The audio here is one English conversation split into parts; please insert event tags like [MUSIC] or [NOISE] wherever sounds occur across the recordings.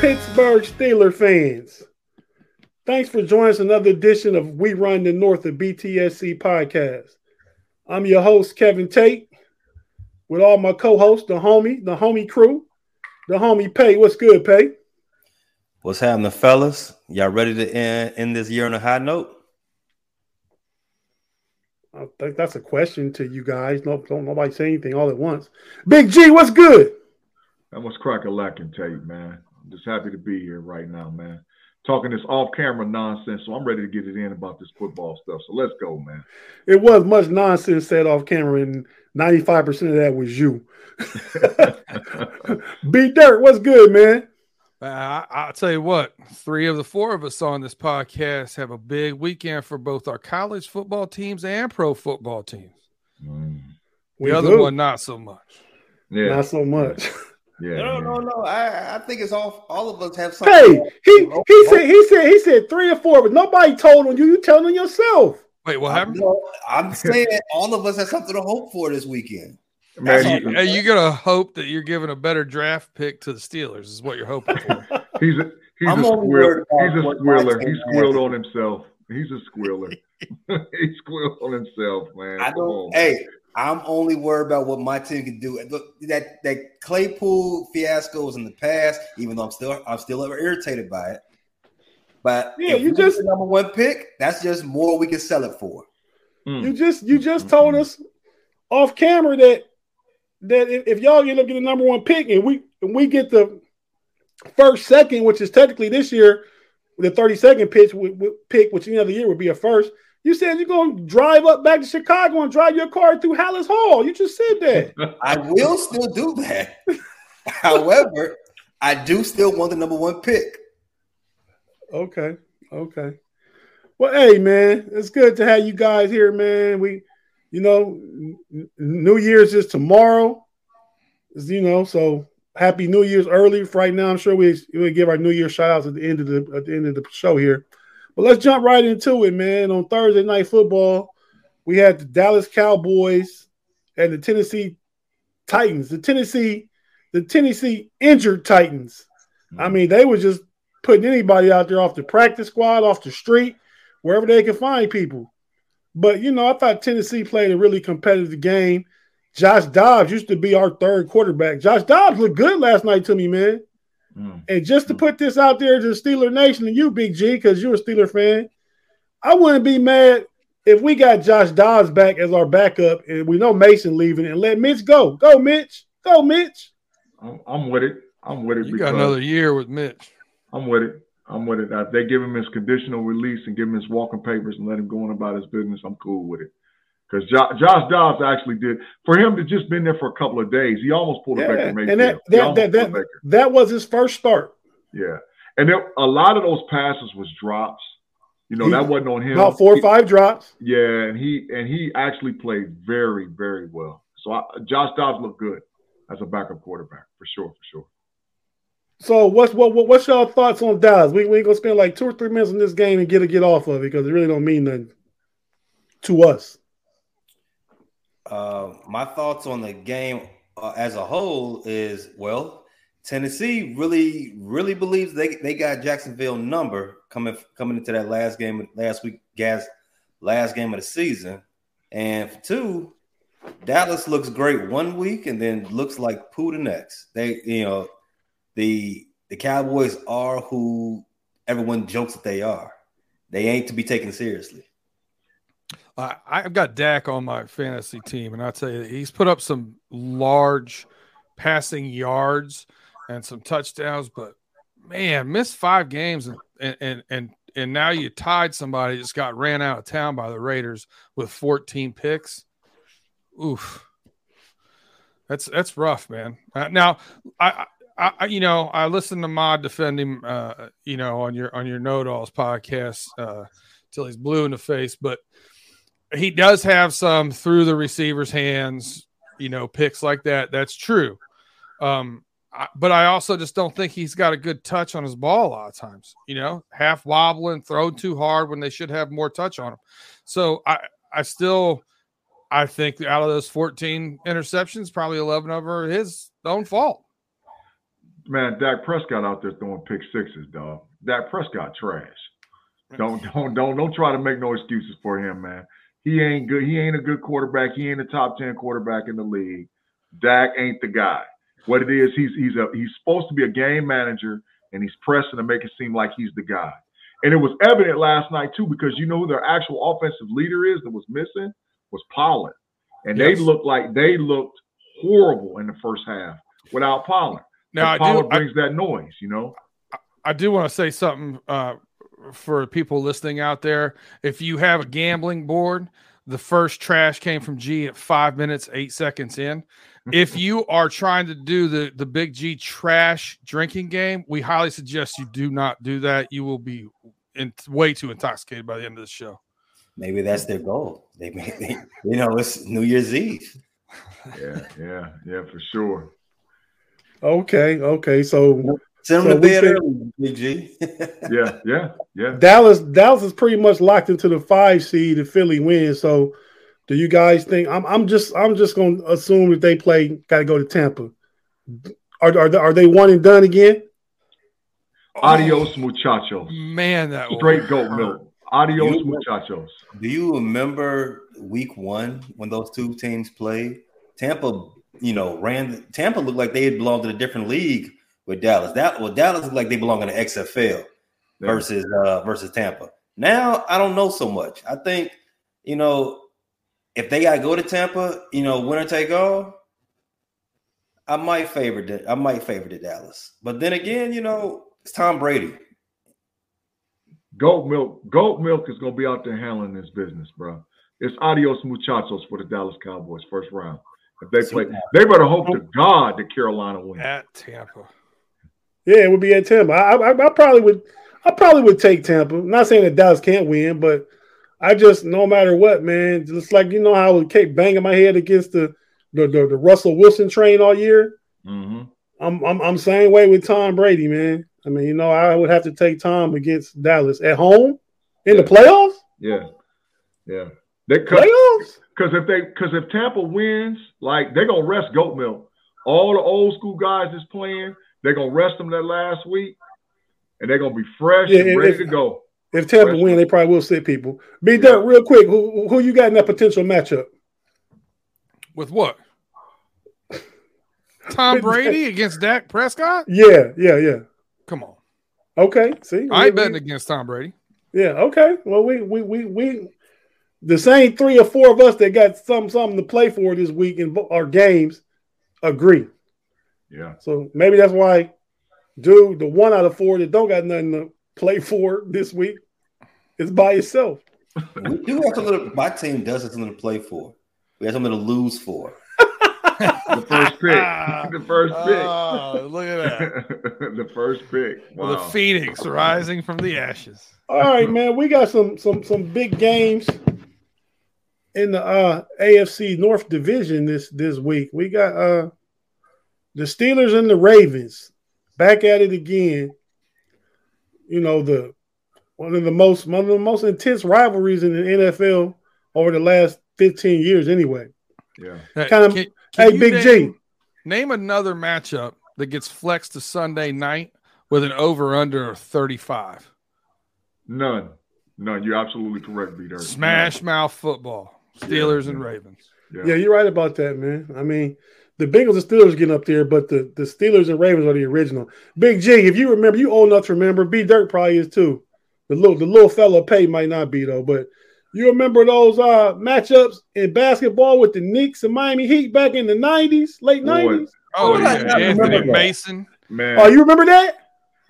Pittsburgh Steeler fans, thanks for joining us another edition of We Run the North of BTSC podcast. I'm your host, Kevin Tate, with all my co-hosts, the homie, the homie crew, the homie Pay. What's good, Pay? What's happening, fellas? Y'all ready to end, end this year on a high note? I think that's a question to you guys. No, don't nobody say anything all at once. Big G, what's good? That was crack a lacking tape, man. I'm just happy to be here right now, man. Talking this off camera nonsense, so I'm ready to get it in about this football stuff. So let's go, man. It was much nonsense said off camera, and 95% of that was you. [LAUGHS] [LAUGHS] B Dirt, what's good, man? Uh, I, will tell you what, three of the four of us on this podcast have a big weekend for both our college football teams and pro football teams. Mm. The we other do. one, not so much. Yeah. Not so much. [LAUGHS] Yeah. No, no, no. I, I think it's all all of us have something. Hey, he he said he said he said three or four, but nobody told on you. You telling on yourself. Wait, what happened? I'm saying all of us have something to hope for this weekend. Man, you, you gotta hope that you're giving a better draft pick to the Steelers. Is what you're hoping for. [LAUGHS] he's a he's I'm a squirrel. He's a squiller. He squealed on himself. He's a squiller. [LAUGHS] he squealed on himself, man. I don't. Hey, I'm only worried about what my team can do. Look, that that Claypool fiasco was in the past, even though I'm still I'm still irritated by it. But yeah, you just number one pick. That's just more we can sell it for. Mm. You just you just mm-hmm. told us off camera that that if, if y'all end up getting the number one pick and we and we get the first second, which is technically this year, the 32nd pitch pick, which any other year would be a first you said you're going to drive up back to Chicago and drive your car through Halas Hall. You just said that. [LAUGHS] I will still do that. [LAUGHS] However, I do still want the number one pick. Okay. Okay. Well, hey, man, it's good to have you guys here, man. We, you know, New Year's is tomorrow. You know, so happy New Year's early. Right now, I'm sure we we give our New Year shout outs at the end of the at the end of the show here. But let's jump right into it, man. On Thursday night football, we had the Dallas Cowboys and the Tennessee Titans. The Tennessee, the Tennessee injured Titans. I mm-hmm. mean, they were just putting anybody out there off the practice squad, off the street, wherever they can find people. But you know, I thought Tennessee played a really competitive game. Josh Dobbs used to be our third quarterback. Josh Dobbs looked good last night to me, man. Mm. And just to put this out there to the Steeler Nation and you, Big G, because you're a Steeler fan, I wouldn't be mad if we got Josh Dobbs back as our backup and we know Mason leaving and let Mitch go. Go, Mitch. Go, Mitch. I'm, I'm with it. I'm with it. You got another year with Mitch. I'm with it. I'm with it. If they give him his conditional release and give him his walking papers and let him go on about his business, I'm cool with it because Josh, Josh Dobbs actually did for him to just been there for a couple of days. He almost pulled yeah, a Baker Mayfield. And that that that, that, that, was his first start. Yeah, and there, a lot of those passes was drops. You know, he, that wasn't on him. About four or five drops. Yeah, and he and he actually played very very well. So I, Josh Dobbs looked good as a backup quarterback for sure, for sure. So what's what, what what's y'all thoughts on Dobbs? We we ain't gonna spend like two or three minutes in this game and get a get off of it because it really don't mean nothing to us. Uh, my thoughts on the game uh, as a whole is well, Tennessee really, really believes they, they got Jacksonville number coming coming into that last game last week, gas last game of the season. And two, Dallas looks great one week and then looks like poo the next. They, you know, the the Cowboys are who everyone jokes that they are. They ain't to be taken seriously. I, I've got Dak on my fantasy team, and I tell you, he's put up some large passing yards and some touchdowns, but man, missed five games and and and and now you tied somebody just got ran out of town by the Raiders with 14 picks. Oof. That's that's rough, man. Uh, now, I, I, you know, I listened to Mod defend him, uh, you know, on your on your KnoItAllz podcast uh, till he's blue in the face, but he does have some through the receiver's hands, you know, picks like that. That's true. Um, I, but I also just don't think he's got a good touch on his ball a lot of times. You know, half wobbling, throw too hard when they should have more touch on him. So I, I still I think out of those 14 interceptions, probably 11 of them are his own fault. Man, Dak Prescott out there throwing pick sixes, dog. Dak Prescott trash. Don't don't don't don't try to make no excuses for him, man. He ain't good. He ain't a good quarterback. He ain't a top 10 quarterback in the league. Dak ain't the guy. What it is, he's he's a he's supposed to be a game manager and he's pressing to make it seem like he's the guy. And it was evident last night too, because you know who their actual offensive leader is that was missing? was Pollard, and yes. they looked like they looked horrible in the first half without Pollard. Now Pollard do, brings I, that noise, you know. I do want to say something uh, for people listening out there. If you have a gambling board, the first trash came from G at five minutes eight seconds in. [LAUGHS] if you are trying to do the the Big G trash drinking game, we highly suggest you do not do that. You will be in, way too intoxicated by the end of the show maybe that's their goal. They, they you know, it's New Year's Eve. Yeah, yeah, yeah, for sure. Okay, okay. So send them so to bed early, BG. [LAUGHS] yeah, yeah, yeah. Dallas, Dallas is pretty much locked into the five seed if Philly wins. So do you guys think I'm I'm just I'm just gonna assume that they play gotta go to Tampa. Are are, are they one and done again? Adios, muchachos. Man, that straight goat milk. Adios, you, muchachos. Do you remember week one when those two teams played? Tampa, you know, ran Tampa looked like they had belonged to a different league with Dallas. That well, Dallas looked like they belong in the XFL yeah. versus uh versus Tampa. Now I don't know so much. I think, you know, if they gotta go to Tampa, you know, winner take all, I might favor the, I might favor the Dallas. But then again, you know, it's Tom Brady. Goat milk, goat milk is gonna be out there handling this business, bro. It's adios muchachos for the Dallas Cowboys first round. If they play, they better hope to God that Carolina wins at Tampa. Yeah, it would be at Tampa. I, I, I probably would. I probably would take Tampa. I'm not saying that Dallas can't win, but I just no matter what, man. Just like you know how I would keep banging my head against the the, the, the Russell Wilson train all year. Mm-hmm. I'm, I'm I'm same way with Tom Brady, man. I mean, you know, I would have to take Tom against Dallas at home in the playoffs. Yeah, yeah. They playoffs because if they because if Tampa wins, like they're gonna rest Goat Milk. All the old school guys is playing. They're gonna rest them that last week, and they're gonna be fresh yeah, and ready if, to go. If Tampa fresh win, they probably will sit people. Be yeah. done real quick. Who, who you got in that potential matchup? With what? [LAUGHS] Tom Brady against Dak Prescott? Yeah, yeah, yeah. Come on. Okay. See, I ain't betting against Tom Brady. Yeah. Okay. Well, we we we we the same three or four of us that got some something to play for this week in our games agree. Yeah. So maybe that's why, dude, the one out of four that don't got nothing to play for this week is by itself. [LAUGHS] we do have something. My team does have something to play for. We have something to lose for [LAUGHS] the first pick. [LAUGHS] the first pick. Oh, look at that. the first pick. Wow. The Phoenix rising from the ashes. All right, man. We got some some some big games in the uh, AFC North Division this this week. We got uh the Steelers and the Ravens back at it again. You know the one of the most one of the most intense rivalries in the NFL over the last 15 years anyway. Yeah. Kind of Can hey, Big name, G. Name another matchup that gets flexed to Sunday night with an over under 35. None. None. You're absolutely correct, Peter. Smash None. mouth football. Steelers yeah, and Ravens. Yeah. yeah, you're right about that, man. I mean, the Bengals and Steelers getting up there, but the, the Steelers and Ravens are the original. Big G, if you remember, you old enough to remember. B Dirt probably is too. The little the little fella pay might not be though, but you remember those uh matchups in basketball with the Knicks and Miami Heat back in the 90s, late 90s? Oh, yeah. Anthony Mason. Man. Oh, you remember that?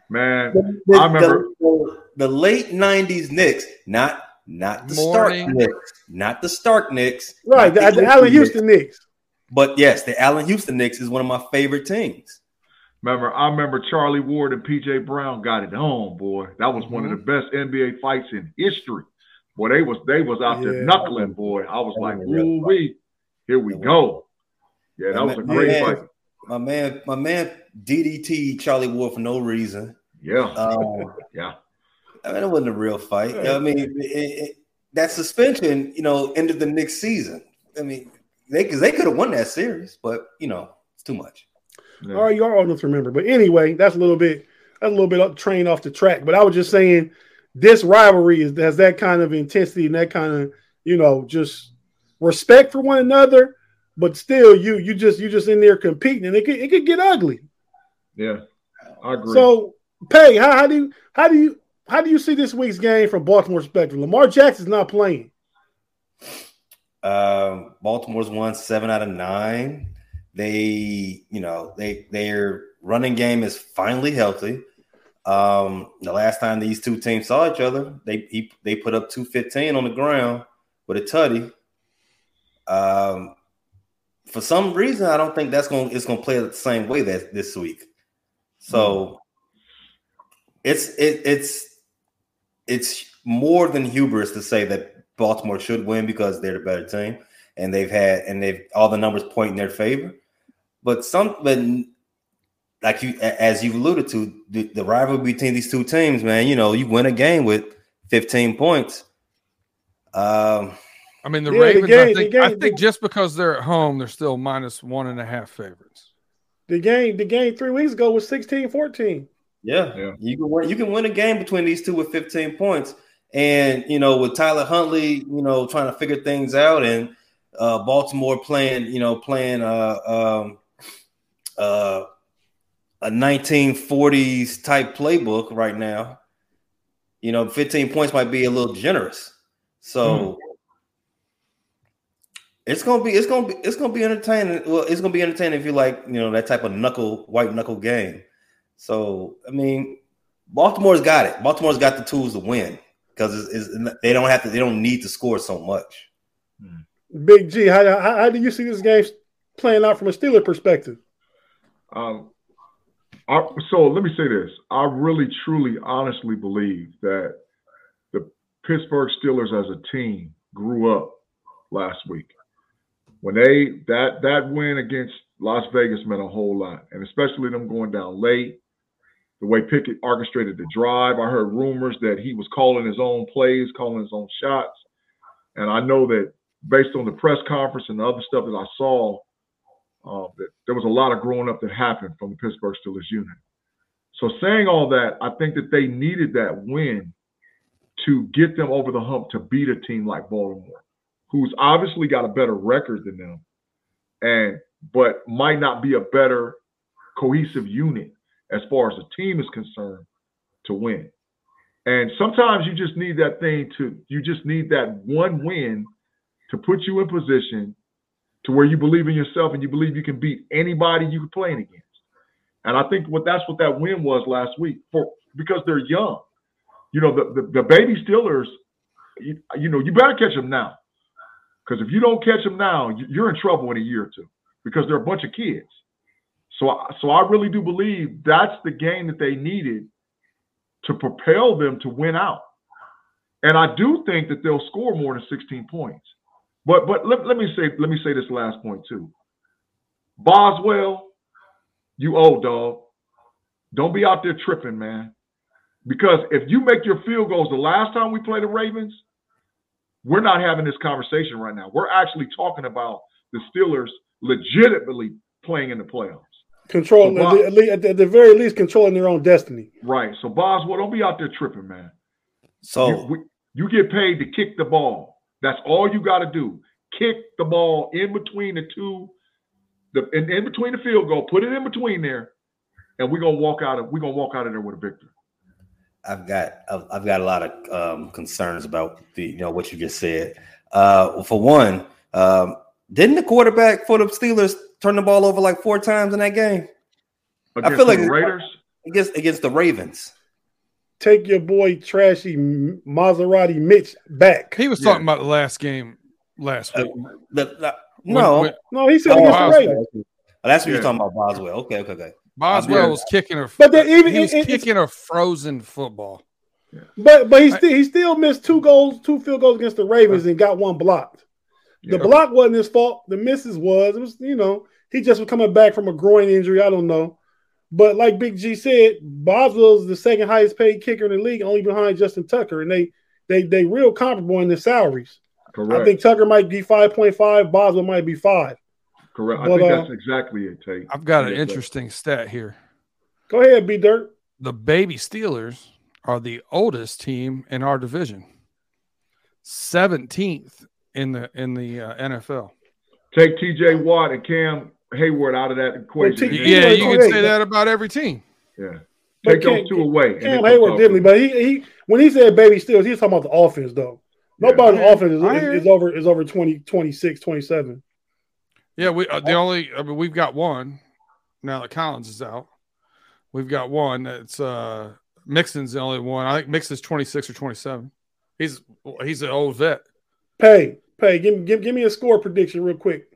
Man, the, I remember the, the, late '90s Knicks, not not the Morning. Stark Knicks, not the Stark Knicks, right? The, the Allan Houston Knicks. Knicks. But yes, the Allan Houston Knicks is one of my favorite teams. Remember, I remember Charlie Ward and PJ Brown got it on, boy. That was mm-hmm. one of the mm-hmm. best NBA fights in history. Boy, they was they was out yeah. there knuckling, boy. I was like, ooh wee, here we go. Yeah, that was a great man, fight. My man, my man DDT Charlie Ward for no reason. Yeah. Um, [LAUGHS] yeah. I mean, it wasn't a real fight. I mean, it, it, that suspension, you know, ended the next season. I mean, they because they could have won that series, but you know, it's too much. Yeah. All right, you are old enough to remember. But anyway, that's a little bit that's a little bit train off the track. But I was just saying this rivalry is has that kind of intensity and that kind of, you know, just respect for one another, but still you you just you just in there competing and it could it could get ugly. Yeah. I agree. So Pay, how, how do you how do you how do you see this week's game from Baltimore perspective? Lamar Jackson's not playing. Um, Baltimore's won seven out of nine. They, you know, they their running game is finally healthy. Um, the last time these two teams saw each other, they he, they put up 215 on the ground with a tutty. Um, for some reason, I don't think that's going it's going to play the same way that this week. So it's it, it's it's more than hubris to say that Baltimore should win because they're the better team and they've had and they've all the numbers point in their favor. But some but like you as you've alluded to, the, the rivalry between these two teams, man, you know, you win a game with 15 points. Um I mean the yeah, Ravens, the game, I think game, I think just because they're at home, they're still minus one and a half favorites. The game, the game three weeks ago was 16 14. Yeah. yeah. You can win, you can win a game between these two with 15 points. And you know, with Tyler Huntley, you know, trying to figure things out and uh Baltimore playing, you know, playing uh um uh a 1940s type playbook right now. You know, 15 points might be a little generous. So mm. it's gonna be it's gonna be it's gonna be entertaining. Well, it's gonna be entertaining if you like, you know, that type of knuckle white knuckle game. So I mean, Baltimore's got it. Baltimore's got the tools to win because it's, it's, they don't have to. They don't need to score so much. Hmm. Big G, how, how, how do you see this game playing out from a Steeler perspective? Um, I, so let me say this: I really, truly, honestly believe that the Pittsburgh Steelers as a team grew up last week when they that that win against Las Vegas meant a whole lot, and especially them going down late the way Pickett orchestrated the drive. I heard rumors that he was calling his own plays, calling his own shots. And I know that based on the press conference and the other stuff that I saw, uh, that there was a lot of growing up that happened from the Pittsburgh Steelers unit. So saying all that, I think that they needed that win to get them over the hump to beat a team like Baltimore, who's obviously got a better record than them, and but might not be a better cohesive unit as far as the team is concerned to win. And sometimes you just need that thing to, you just need that one win to put you in position to where you believe in yourself and you believe you can beat anybody you're playing against. And I think what that's what that win was last week for because they're young. You know, the, the, the baby Steelers, you, you, know, you better catch them now. Because if you don't catch them now, you're in trouble in a year or two because they're a bunch of kids. So, so I really do believe that's the game that they needed to propel them to win out. And I do think that they'll score more than 16 points. But but let, let me say let me say this last point too. Boswell, you old dog. Don't be out there tripping, man. Because if you make your field goals the last time we played the Ravens, we're not having this conversation right now. We're actually talking about the Steelers legitimately playing in the playoffs. Controlling so at, the, at, the, very least, controlling their own destiny. Right. So Boswell, don't be out there tripping, man. So you, we, you get paid to kick the ball. That's all you got to do. Kick the ball in between the two, the in, in between the field goal. Put it in between there, and we're gonna walk out of we're gonna walk out of there with a victory. I've got I've got a lot of um, concerns about the you know what you just said. Uh, for one, um, didn't the quarterback for the Steelers turn the ball over like four times in that game? Against I feel like Raiders. against against the Ravens. Take your boy trashy Maserati Mitch back. He was talking about the last game last Uh, week. the, the- no, when- No, he said Oh, against wow. the Ravens. Oh, that's what Yeah. you're talking about, Boswell. Okay, okay, okay. Boswell was kicking a But then even- he was it- kicking a frozen football. But but he still he still missed two goals, two field goals against the Ravens and got one blocked. The Yeah. block wasn't his fault. The misses was. It was, you know, he just was coming back from a groin injury. I don't know. But like Big G said, Boswell's the second highest paid kicker in the league, only behind Justin Tucker. And they they they real comparable in their salaries. Correct. I think Tucker might be 5.5, Boswell might be five. Correct. I think uh, that's exactly it, Tate. I've got an interesting stat here. Go ahead, B Dirt. The baby Steelers are the oldest team in our division. 17th in the in the uh, NFL. Take T.J. Watt and Cam Heyward out of that equation. T- and Yeah, you can say that about every team. yeah. But Take those Cam- two away. and Cam Heyward talk definitely, but he, he when he said baby Steelers, he's talking about the offense though. Nobody's on I hear- offense is, is, is over is over 20, 26, 27. Yeah, we uh, the only I mean we've got one now that Collins is out. We've got one. It's uh Mixon's the only one. I think Mixon's 26 or 27. He's he's an old vet. Pay, pay, give, me- give, give me a score prediction real quick.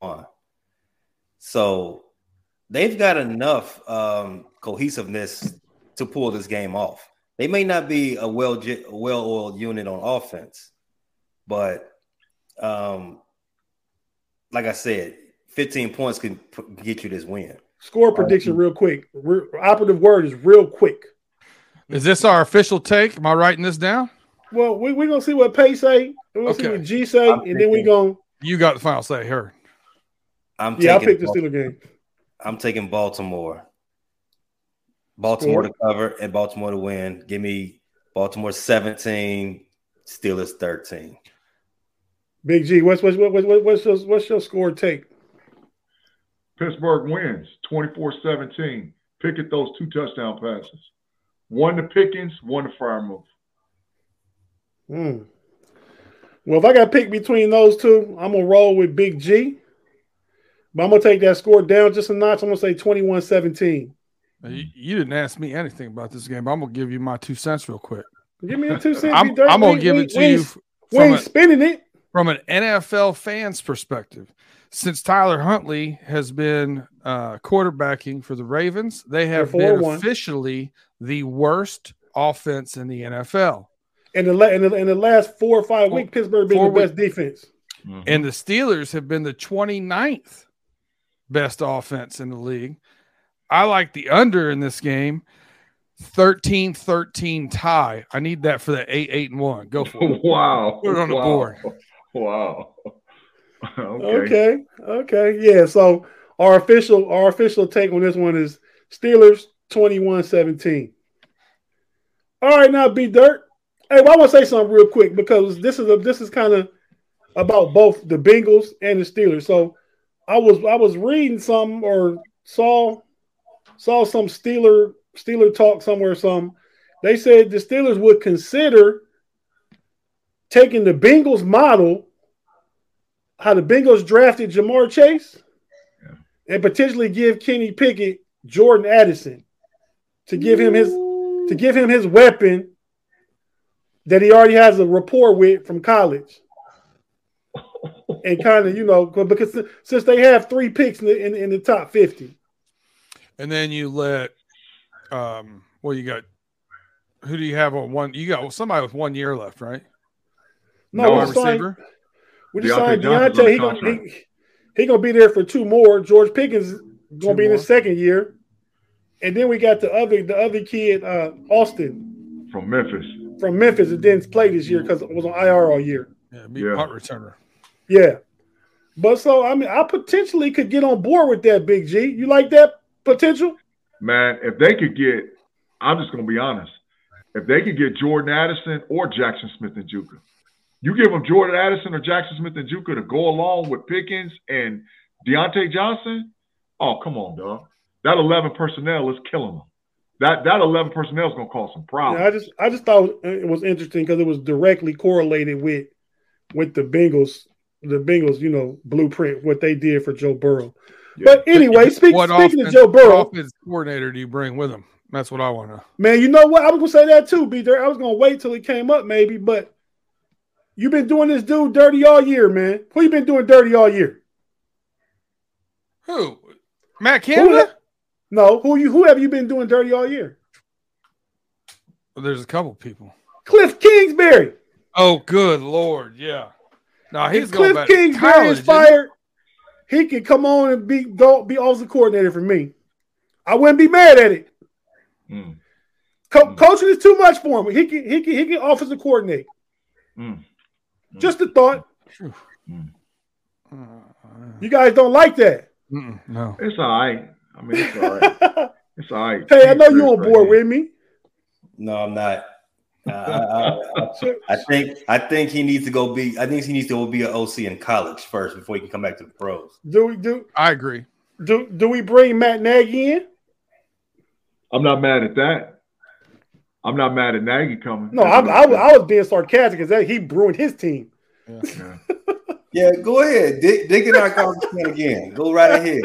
on. So they've got enough um, cohesiveness to pull this game off. They may not be a well well oiled unit on offense, but um, like I said, 15 points can p- get you this win. Score prediction real quick. Re- operative word is real quick. Is this our official take? Am I writing this down? Well, we, we're gonna see what Pay say, we're gonna see what G say, I'm and then we thinking- going You got the final say here. I'm yeah, I picked the Steeler game. I'm taking Baltimore. Baltimore Score. to cover and Baltimore to win. Give me Baltimore 17, Steelers 13. Big G, what's what's what, what, what's your what's your score take? Pittsburgh wins 24-17. Pickett those two touchdown passes. One to Pickens, one to Freiermuth. Hmm. Well, if I got to pick between those two, I'm gonna roll with Big G. But I'm gonna take that score down just a notch. I'm gonna say 21-17. You, you didn't ask me anything about this game, but I'm gonna give you my two cents real quick. Give me a two [LAUGHS] cent. I'm, I'm gonna give we- it to we you We ain't spinning it. from an NFL fan's perspective. Since Tyler Huntley has been uh, quarterbacking for the Ravens, they have been officially the worst offense in the NFL. In the, la- in the in the last four or five weeks, Pittsburgh been four the best defense. Mm-hmm. And the Steelers have been the 29th best offense in the league. I like the under in this game. 13 13 tie. I need that for the 8 8 and 1. Go for it. [LAUGHS] Wow. Put it on the wow. board. Wow. [LAUGHS] okay. Okay. Okay. Yeah. So our official our official take on this one is Steelers 21-17. All right, now B Dirt. Hey, well, I want to say something real quick because this is a this is kind of about both the Bengals and the Steelers. So I was I was reading something or saw saw some Steeler Steeler talk somewhere. Some they said the Steelers would consider taking the Bengals model, how the Bengals drafted Ja'Marr Chase, and potentially give Kenny Pickett Jordan Addison to give him his to give him his weapon that he already has a rapport with from college. And [LAUGHS] kind of, you know, because since they have three picks in the, in, in the top 50. And then you let, um, well, you got, who do you have on one? You got somebody with one year left, right? No, No we Wide just signed, receiver. we just Diontae signed Diontae. on He gonna, he, he gonna be there for two more. George Pickens gonna Two be in his second year. And then we got the other the other kid, uh, Austin From Memphis. From Memphis that didn't play this year because it was on IR all year. Yeah, be Yeah. punt returner. Yeah. But so I mean I potentially could get on board with that big G. You like that potential? Man, if they could get, I'm just going to be honest. If they could get Jordan Addison or Jaxon Smith-Njigba, you give them Jordan Addison or Jaxon Smith-Njigba to go along with Pickens and Diontae Johnson. Oh, come on, dog. That 11 personnel is killing them. That that 11 personnel is going to cause some problems. Yeah, I just I just thought it was interesting because it was directly correlated with with the Bengals, the Bengals, you know, blueprint what they did for Joe Burrow. But anyway, speak, what speaking offense, of Joe Burrow, offense coordinator do you bring with him? That's what I want to. man, you know what? I was gonna say that too, B. Dirt. I was gonna wait till he came up, maybe, but you've been doing this dude dirty all year, man. Who you been doing dirty all year? Who? Matt Who Canada? Ha- no, who you who have you been doing dirty all year? Well, there's a couple people. Cliff Kingsbury. Oh, good lord, yeah. No, he's if going Cliff back to Kingsbury college. is isn't he? fired, he can come on and be go be offensive coordinator for me. I wouldn't be mad at it. Mm, Co- Mm. Coaching is too much for him. He can he can he can offensive coordinate. mm. Just a thought. Uh, You guys don't like that. mm-mm, no. It's all right. I mean, it's all right. [LAUGHS] It's all right. hey, I know you're on right board with me. No, I'm not. Uh, I, I, I think I think he needs to go be. I think he needs to go be an OC in college first before he can come back to the pros. Do we do I agree. do do we bring Matt Nagy in? I'm not mad at that. I'm not mad at Nagy coming. No, I, I, was- I was being sarcastic because he ruined his team. Yeah. [LAUGHS] Yeah, go ahead. Dig, dig in our conversation again. Go right ahead.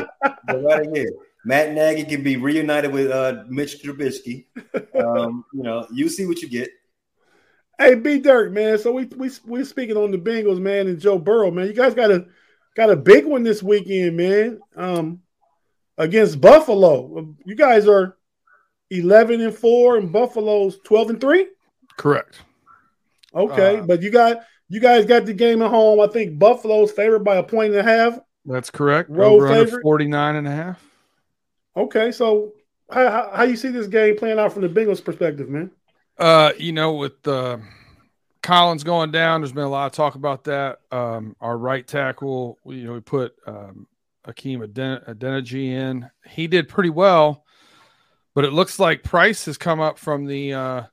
Go right ahead. Matt Nagy can be reunited with uh, Mitch Trubisky. Um, you know, you see what you get. Hey, B Dirt, man. So we we we speaking on the Bengals, man, and Joe Burrow, man. You guys got a got a big one this weekend, man. Um, against Buffalo. You guys are eleven and four, and Buffalo's twelve and three. Correct. Okay, Uh, but you got you guys got the game at home. I think Buffalo's favored by a point and a half. That's correct. Road Over under favorite? 49 and a half. Okay, so how, how how you see this game playing out from the Bengals' perspective, man? Uh, you know, with uh, Collins going down, there's been a lot of talk about that. Um, our right tackle, you know, we put um, Hakeem Aden- Adeniji in. He did pretty well, but it looks like Prince has come up from the uh,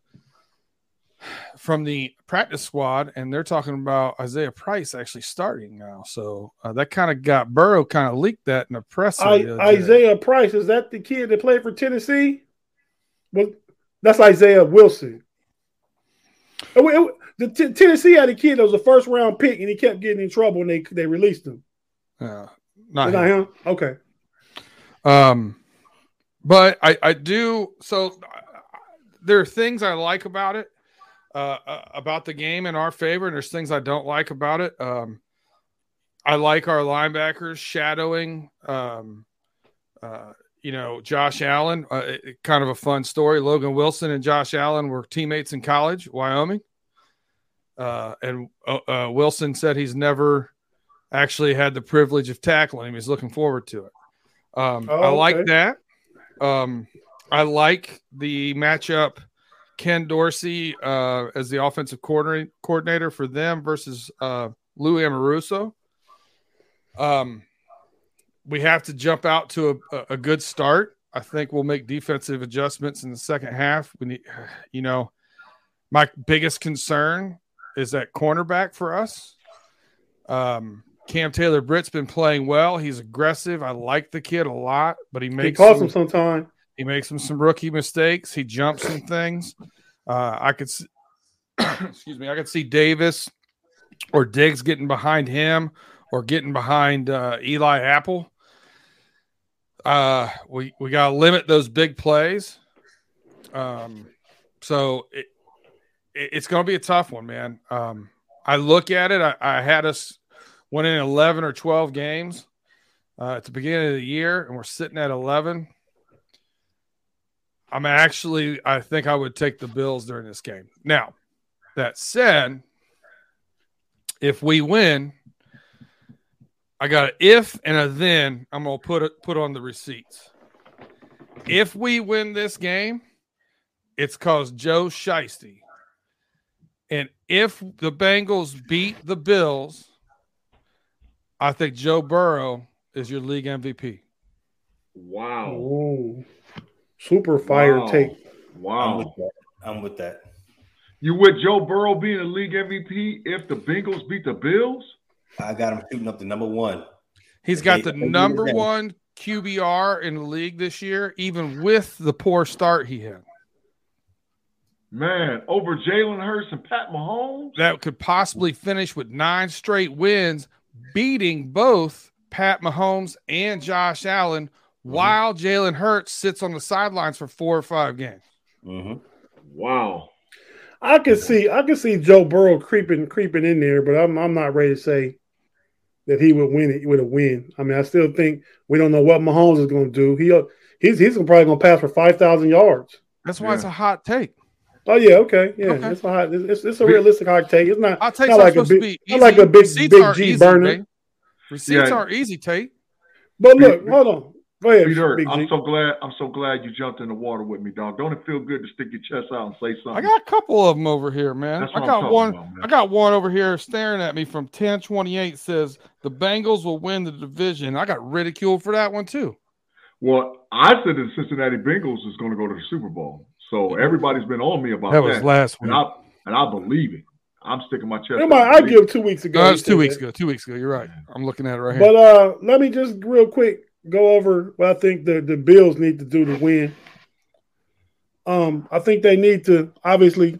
from the practice squad, and they're talking about Isaiah Prince actually starting now. So uh, that kind of got Burrow kind of leaked that in the press. I, the other day. Isaiah Prince is that the kid that played for Tennessee? Well, that's Isaiah Wilson. It it the T- Tennessee had a kid that was a first round pick, and he kept getting in trouble, and they they released him. Uh, not him. him? Okay. Um, but I I do so. uh, There are things I like about it, uh, uh, about the game in our favor, and there's things I don't like about it. Um, I like our linebackers shadowing. Um, uh, you know, Josh Allen. Uh, it- it- kind of a fun story. Logan Wilson and Josh Allen were teammates in college, Wyoming. Uh, and uh, uh, Wilson said he's never actually had the privilege of tackling him. He's looking forward to it. Um, Oh, I like okay. that. Um, I like the matchup. Ken Dorsey uh, as the offensive coordinator coordinator for them versus uh, Lou Anarumo. Um, we have to jump out to a, a good start. I think we'll make defensive adjustments in the second half. We need, [SIGHS] you know, my biggest concern is that cornerback for us. Um, Cam Taylor Britt's been playing well. He's aggressive. I like the kid a lot, but he He makes cost some, him sometime. He makes some some rookie mistakes. He jumps some things. Uh, I could, s- [COUGHS] excuse me, I could see Davis or Diggs getting behind him or getting behind uh, Eli Apple. Uh, we we gotta limit those big plays. Um, so it, it it's gonna be a tough one, man. Um, I look at it. I, I had us winning eleven or twelve games uh, at the beginning of the year, and we're sitting at eleven. I'm actually, I think I would take the Bills during this game. Now, that said, if we win, I got an if and a then. I'm gonna put it put on the receipts. If we win this game, it's cause Joe Shiesty. And if the Bengals beat the Bills, I think Joe Burrow is your league MVP. Wow. Ooh. Super fire Wow. take. I'm Wow. with. I'm with that. You with Joe Burrow being a league MVP if the Bengals beat the Bills? I got him shooting up the number one. He's got They- the number one QBR in the league this year, even with the poor start he had. Man, over Jalen Hurts and Pat Mahomes? That could possibly finish with nine straight wins, beating both Pat Mahomes and Josh Allen mm-hmm. while Jalen Hurts sits on the sidelines for four or five games. Mm-hmm. Wow. I can see I can see Joe Burrow creeping creeping in there, but I'm I'm not ready to say that he would win it with a win. I mean, I still think we don't know what Mahomes is going to do. He he's he's probably going to pass for five thousand yards. That's why yeah. it's a hot take. Oh yeah, okay, yeah, okay. it's a hot, it's, it's a realistic hot take. It's not. I'll take not like a big, not like a big Receipts big G easy, burner. Receipts yeah. are easy, Tate. But look, hold on. Go ahead, Peter. I'm so glad. I'm so glad you jumped in the water with me, dog. Don't it feel good to stick your chest out and say something? I got a couple of them over here, man. I got one. About, I got one over here staring at me from 1028. Says the Bengals will win the division. I got ridiculed for that one too. Well, I said the Cincinnati Bengals is going to go to the Super Bowl. So everybody's been on me about that. That was last week, and I, and I believe it. I'm sticking my chest. I give two weeks ago. No, it's two weeks that. ago. Two weeks ago. You're right. I'm looking at it right here. But uh, let me just real quick go over what I think the, the Bills need to do to win. Um, I think they need to obviously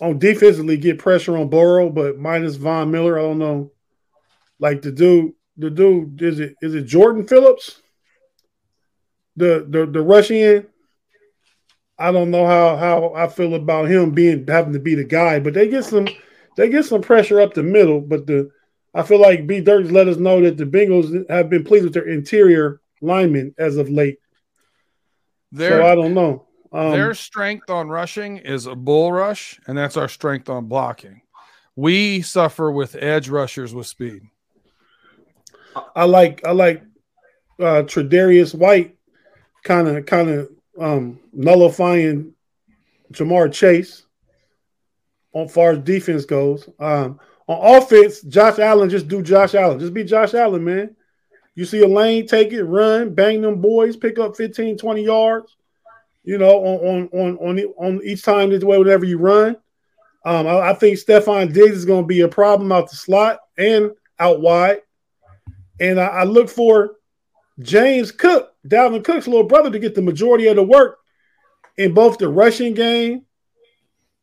on defensively get pressure on Burrow, but minus Von Miller. I don't know. Like the dude, the dude is it is it Jordan Phillips? The the the rush in. I don't know how how I feel about him being having to be the guy, but they get some they get some pressure up the middle, but the I feel like B Dirks let us know that the Bengals have been pleased with their interior linemen as of late. Their, so I don't know. Um, their strength on rushing is a bull rush, and that's our strength on blocking. We suffer with edge rushers with speed. I like I like uh Tre'Davious White kind of kind of um nullifying Ja'Marr Chase on far as defense goes. Um on offense, Josh Allen just do Josh Allen. Just be Josh Allen, man. You see a lane, take it, run, bang them boys, pick up 15, 20 yards. You know, on on on on, on each time this way, whenever you run. Um, I, I think Stefon Diggs is going to be a problem out the slot and out wide. And I, I look for James Cook, Dalvin Cook's little brother, to get the majority of the work in both the rushing game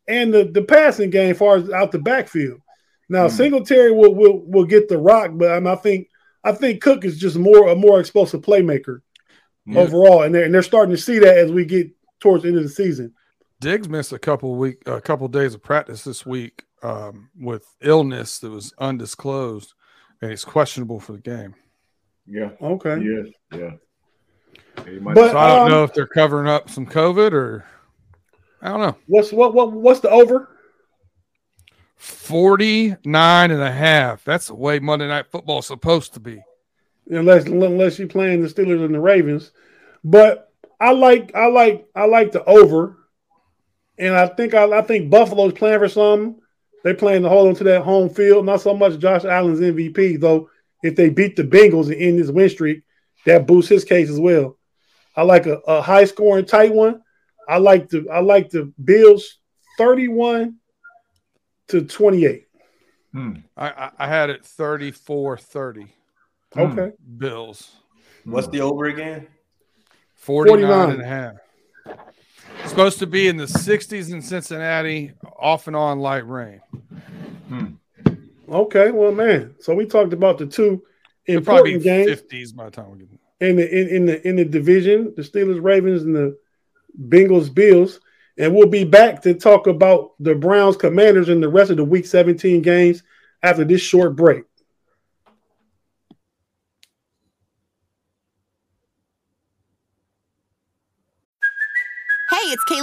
and the, the passing game, as far as out the backfield. Now mm. Singletary will, will will get the rock, but I, mean, I think I think Cook is just more a more explosive playmaker yeah. overall, and they're and they're starting to see that as we get towards the end of the season. Diggs missed a couple week a couple of days of practice this week um, with illness that was undisclosed, and he's questionable for the game. Yeah. Okay. Yes. Yeah. But so I don't um, know if they're covering up some COVID or I don't know. What's what what what's the over? 49 and a half. That's the way Monday Night Football is supposed to be. Unless unless you're playing the Steelers and the Ravens. But I like I like I like the over. And I think I, I think Buffalo's playing for something. They playing to hold on to that home field. Not so much Josh Allen's MVP, though. If they beat the Bengals and end this win streak, that boosts his case as well. I like a, a high scoring tight one. I like the I like the Bills 31 to 28. Hmm. I, I had it 34 30. Okay. Bills. What's the over again? 49, 49. and a half. supposed to be in the 60s in Cincinnati, off and on light rain. Hmm. Okay, well, man. So we talked about the two important games. 50s by the time we get in the in, in the in the division, the Steelers, Ravens, and the Bengals, Bills. And we'll be back to talk about the Browns, Commanders, and the rest of the Week 17 games after this short break.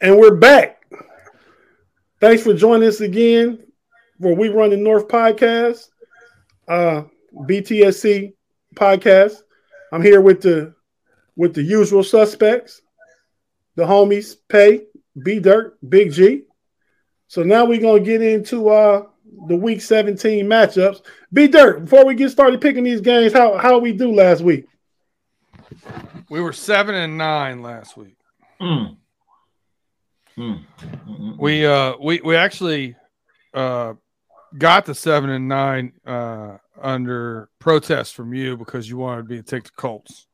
And we're back. Thanks for joining us again for We Run the North podcast, uh, BTSC podcast. I'm here with the with the usual suspects, the homies, Pay, B Dirt, Big G. So now we're gonna get into uh the week 17 matchups. B Dirt, before we get started picking these games, how how we do last week? We were seven and nine last week. Mm. Mm. We uh we we actually uh got the seven and nine uh under protest from you because you wanted me to take the Colts.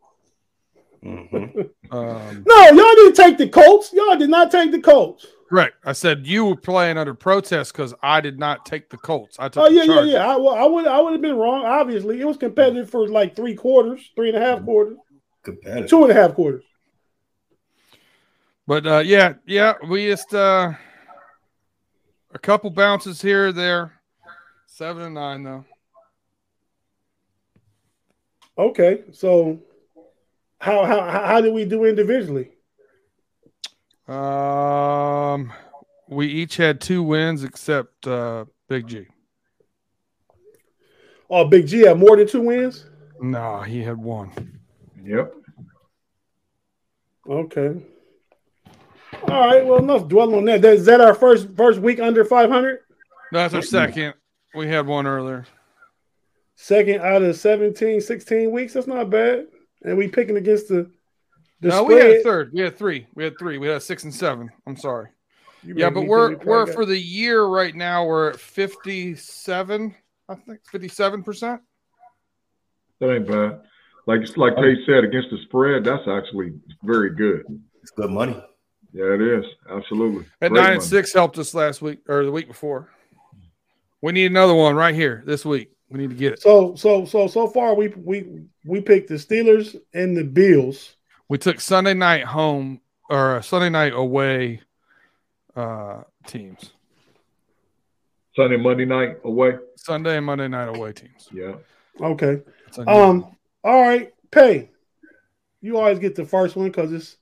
Mm-hmm. [LAUGHS] um, no, y'all didn't take the Colts. Y'all did not take the Colts. Correct. I said you were playing under protest because I did not take the Colts. I took. Oh yeah, yeah, yeah. I, well, I would, I would have been wrong. Obviously, it was competitive for like three quarters, three and a half quarters, competitive, two and a half quarters. But uh, yeah, yeah, we just uh, a couple bounces here or there. Seven and nine though. Okay, so how how how did we do individually? Um, we each had two wins except uh, Big G. Oh, Big G had more than two wins. No, he had one. Yep. Okay. All right. Well, enough dwelling on that. Is that our first first week under five hundred? That's our second. We had one earlier. Second out of 17, 16 weeks. That's not bad. And we picking against the. the no, spread. we had a third. We had three. We had three. We had six and seven. I'm sorry. You yeah, but we're we're for the year right now. We're at 57. I think 57 percent. That ain't bad. Like like oh. Paige said, against the spread, that's actually very good. It's good money. Yeah, it is. Absolutely. At nine and six helped us last week or the week before. We need another one right here this week. We need to get it. So so so so far we we we picked the Steelers and the Bills. We took Sunday night home or Sunday night away uh teams. Sunday, Monday night away. Sunday and Monday night away teams. Yeah. Okay. Um. All right. Pay. You always get the first one because it's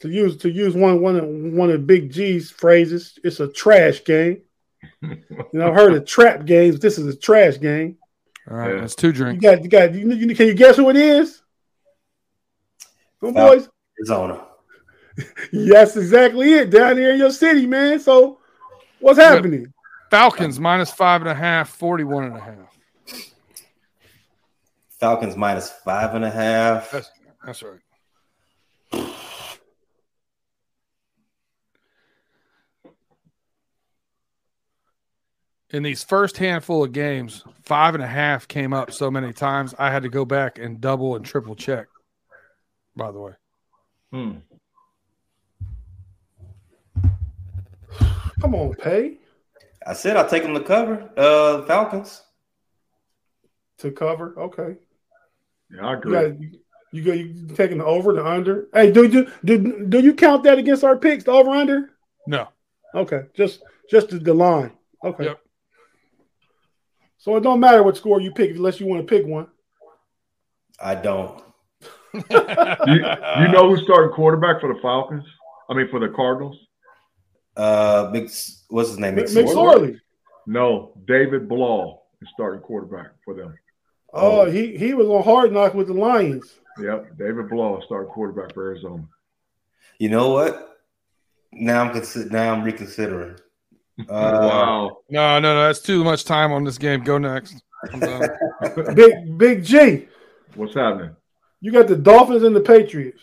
to use to use one one of one of Big G's phrases. It's a trash game. [LAUGHS] you know, I've heard of trap games. This is a trash game. All right, yeah. that's two drinks. You got, you got. You, you, can you guess who it is? Come boys. Arizona. [LAUGHS] yes, exactly it. Down here in your city, man. So, what's happening? Falcons minus five and a half, 41 and a half. Falcons minus five and a half. That's, that's right. In these first handful of games, five and a half came up so many times. I had to go back and double and triple check. By the way, hmm. come on, pay. I said I'll take them to cover. Uh, Falcons to cover. Okay. Yeah, I agree. You, got, you, you go. You taking the over, the under. Hey, do you do do you count that against our picks? The over under? No. Okay, just just the, the line. Okay. Yep. So it don't matter what score you pick unless you want to pick one. I don't. [LAUGHS] you, you, know who's starting quarterback for the Falcons? I mean, for the Cardinals? Uh, Big, what's his name? McSorley. No, David Blough is starting quarterback for them. Oh, oh, he he was on hard knock with the Lions. Yep, David Blough starting quarterback for Arizona. You know what? Now I'm consider- now I'm reconsidering. Uh, wow. No, no, no. That's too much time on this game. Go next. [LAUGHS] big Big G. What's happening? You got the Dolphins and the Patriots.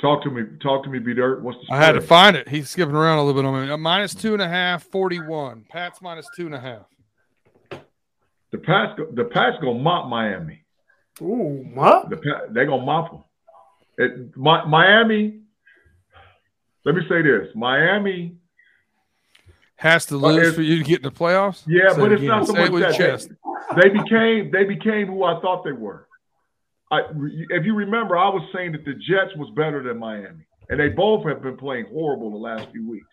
Talk to me. Talk to me, B Dirt. What's the I had to find it. He's skipping around a little bit on me. Uh, minus two and a half, 41. Pat's minus two and a half. The Pats, the Pats gonna mop Miami. Ooh, mop. The they gonna mop them. It, my, Miami let me say this: Miami has to lose for you to get in the playoffs. Yeah, but it's not so much that chest. They, they, became they became who I thought they were. I, if you remember, I was saying that the Jets was better than Miami, and they both have been playing horrible the last few weeks.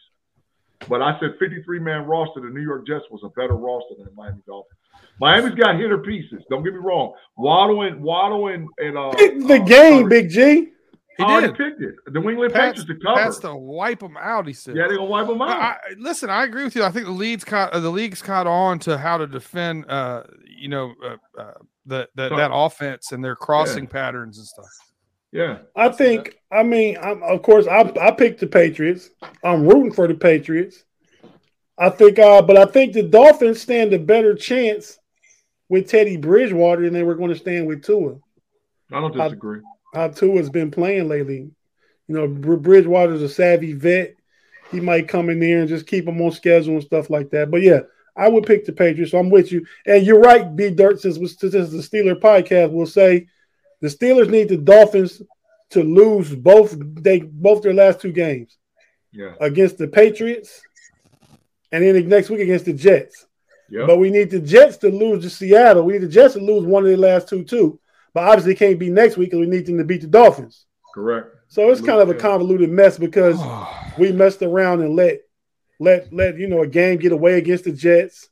But I said 53 man roster, the New York Jets was a better roster than the Miami Dolphins. Miami's got hitter pieces. Don't get me wrong. Waddle and Waddle and, and uh, the game, uh, Big G. He I did. picked it. The New England Patriots to cover. That's to wipe them out. He said. Yeah, they're gonna wipe them out. I, listen, I agree with you. I think the league's caught uh, the league's caught on to how to defend. Uh, you know, uh, uh, the, the so, that offense and their crossing yeah. patterns and stuff. Yeah. I think. I mean, I'm, of course, I I picked the Patriots. I'm rooting for the Patriots. I think, uh, but I think the Dolphins stand a better chance with Teddy Bridgewater than they were going to stand with Tua. I don't disagree. How, Tua's been playing lately. You know, Bridgewater's a savvy vet. He might come in there and just keep him on schedule and stuff like that. But yeah, I would pick the Patriots. So I'm with you. And you're right, B Dirt. Since this is the Steeler podcast, we'll say the Steelers need the Dolphins to lose both they both their last two games. Yeah. Against the Patriots and then next week against the Jets. Yep. But we need the Jets to lose to Seattle. We need the Jets to lose one of the last two too. But obviously, it can't be next week because we need them to beat the Dolphins. Correct. So it's kind of a convoluted mess because [SIGHS] we messed around and let let let you know a game get away against the Jets.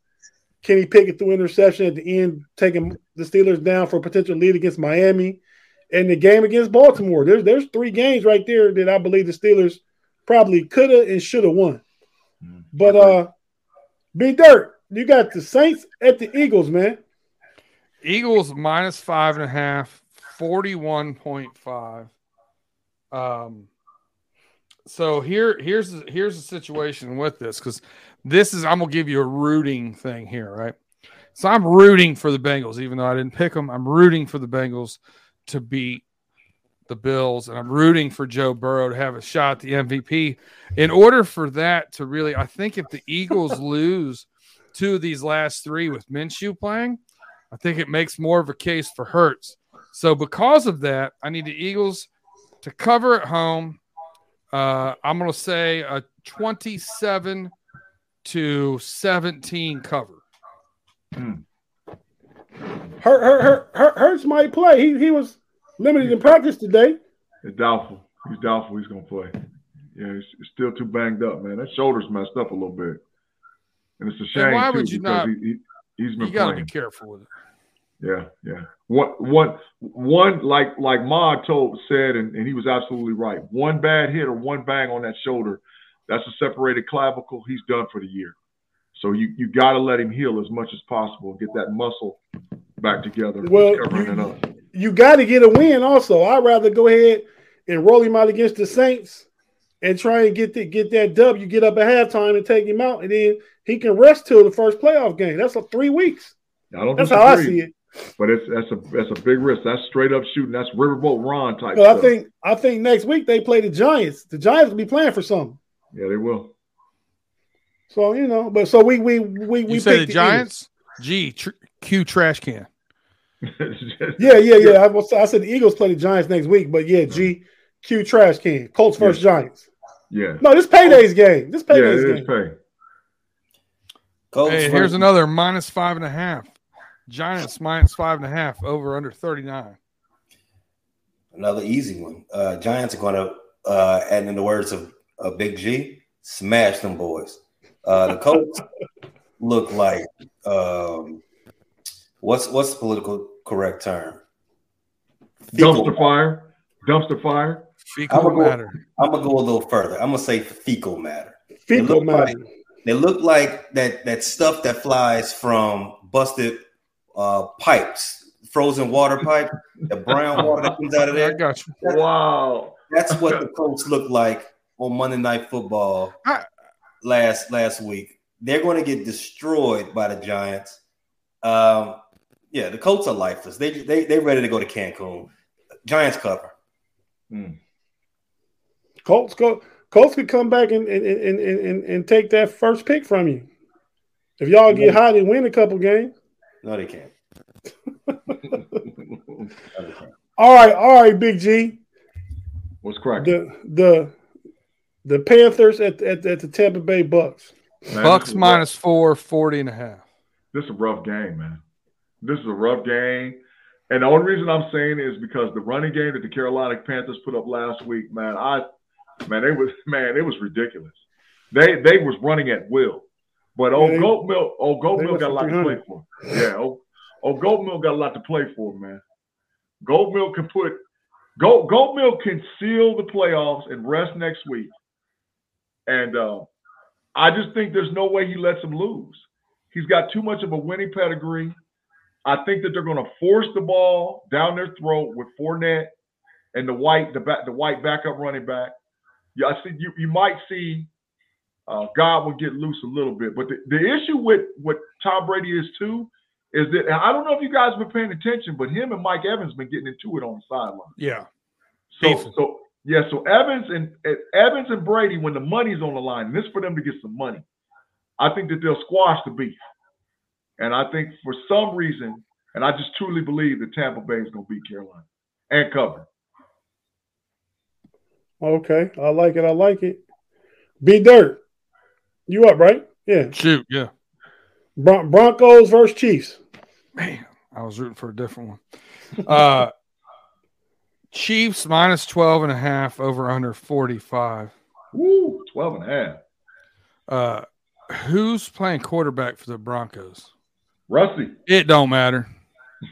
Kenny Pickett threw interception at the end, taking the Steelers down for a potential lead against Miami, and the game against Baltimore. There's there's three games right there that I believe the Steelers probably could have and should have won. Mm-hmm. But uh, B Dirt, you got the Saints at the Eagles, man. Eagles minus five and a half, 41.5. Um, so here, here's here's the situation with this because this is I'm gonna give you a rooting thing here, right? So I'm rooting for the Bengals, even though I didn't pick them. I'm rooting for the Bengals to beat the Bills, and I'm rooting for Joe Burrow to have a shot at the MVP. In order for that to really, I think if the Eagles [LAUGHS] lose two of these last three with Minshew playing, I think it makes more of a case for Hurts. So because of that, I need the Eagles to cover at home. Uh, I'm going to say a 27 to 17 cover. Hmm. Hurt, hurt, hurt, Hurts might play. He he was limited in practice today. It's doubtful. He's doubtful he's going to play. Yeah, he's, he's, still too banged up, man. That shoulder's messed up a little bit, and it's a shame. And why would you not? He, he, has been. You got to be careful with it. Yeah, yeah. What, what, one like like Ma told said, and, and he was absolutely right. One bad hit or one bang on that shoulder, that's a separated clavicle. He's done for the year. So you you got to let him heal as much as possible, and get that muscle back together. Well, you, you got to get a win. Also, I'd rather go ahead and roll him out against the Saints and try and get the, get that dub. You get up at halftime and take him out, and then he can rest till the first playoff game. That's a three weeks. I don't That's how I see it. But it's that's a that's a big risk. That's straight up shooting. That's Riverboat Ron type. Well, I think I think next week they play the Giants. The Giants will be playing for something. Yeah, they will. So you know, but so we we we we you say the, the Giants. G tr- Q trash can. [LAUGHS] yeah, yeah, yeah. I, was, I said the Eagles play the Giants next week, but yeah, G Q trash can. Colts first yeah. Giants. Yeah. No, this payday's game. This payday's yeah, game. Pay. Colts hey, here's another minus five and a half. Giants minus five and a half over under 39. Another easy one. Uh, Giants are going to, uh, and in the words of uh, Big G, smash them boys. Uh, the Colts [LAUGHS] look like um, what's what's the political correct term? Fecal Dumpster fire. Dumpster fire. Fecal I'm matter. Go, I'm gonna go a little further. I'm gonna say fecal matter. Fecal matter. Like, they look like that that stuff that flies from busted uh, pipes, frozen water pipe, the brown water that comes out of there. I got you. That's, wow. That's what the [LAUGHS] Colts look like on Monday Night Football I, last last week. They're going to get destroyed by the Giants. Um, yeah, the Colts are lifeless. They they they ready to go to Cancun. Giants cover. Hmm. Colts go. Colts could come back and and, and, and, and take that first pick from you. If y'all get hot and win a couple games. [LAUGHS] No, they can't. all right, all right, Big G. What's cracking? The the the Panthers at, at, at the Tampa Bay Bucks. Man, Bucks minus four, 40 and a half. This is a rough game, man. This is a rough game. And the only reason I'm saying is because the running game that the Carolina Panthers put up last week, man, I man, it was [LAUGHS] man, it was ridiculous. They they was running at will. But old yeah, Goat Milk, old Goat Milk got a lot to play for. Yeah, old, old Goat Milk got a lot to play for, man. Goat Milk can put Goat Goat Milk can seal the playoffs and rest next week. And uh, I just think there's no way he lets them lose. He's got too much of a winning pedigree. I think that they're going to force the ball down their throat with Fournette and the white the back the white backup running back. Yeah, I see you. You might see uh, Godwin get loose a little bit, but the, the issue with what Tom Brady is too is that I don't know if you guys have been paying attention, but him and Mike Evans been getting into it on the sideline. Yeah. So so yeah, so Evans and Evans and Brady, when the money's on the line, and this for them to get some money, I think that they'll squash the beef. And I think for some reason, and I just truly believe that Tampa Bay is going to beat Carolina and cover. Okay, I like it. I like it. B Dirt, you up, right? Yeah. Shoot, yeah. Bron- Broncos versus Chiefs. Man, I was rooting for a different one. Uh [LAUGHS] Chiefs minus 12 and a half over under 45. Woo, 12 and a half. Uh who's playing quarterback for the Broncos? Rusty. It don't matter.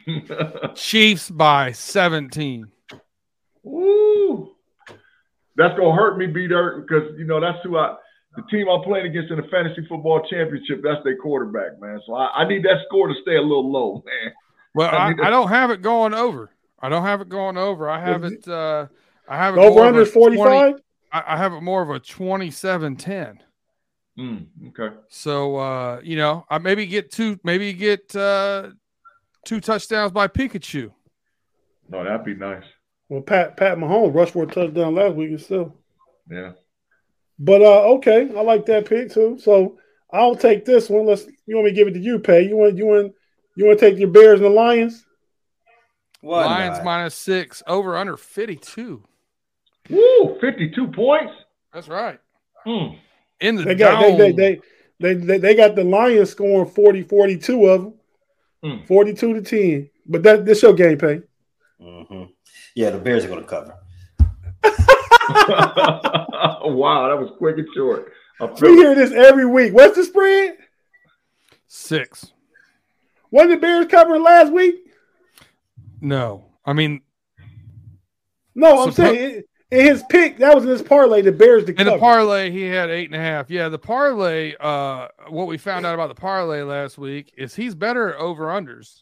[LAUGHS] Chiefs by 17. Ooh. That's gonna hurt me, B Dirt, because you know that's who I the team I'm playing against in the fantasy football championship, that's their quarterback, man. So I, I need that score to stay a little low, [LAUGHS] man. Well, I, I, I, don't have it going over. I don't have it going over. I have it uh I have it over under 45. I, I have it more of a 27 10. Mm, okay. So uh, you know, I maybe get two, maybe get uh two touchdowns by Pikachu. No, that'd be nice. Well, Pat Pat Mahomes rushed for a touchdown last week and still. Yeah. But uh okay, I like that pick too. So I'll take this one. Let's you want me to give it to you, Pay. You want you want you want to take your Bears and the Lions? Why Lions not? minus six, over under 52. Woo, 52 points. That's right. Hmm. In the they got they, they, they, they, they, they got the Lions scoring 40 42 of them. Mm. 42 to 10. But that this your game pay. Mm-hmm. Yeah, the Bears are going to cover. [LAUGHS] wow, that was quick and short. We hear this every week. What's the spread? Six. What the Bears covering last week? No, I mean, no. I'm saying in his pick that was in his parlay. The Bears to cover. in the parlay he had eight and a half. Yeah, the parlay. Uh, what we found out about the parlay last week is he's better over unders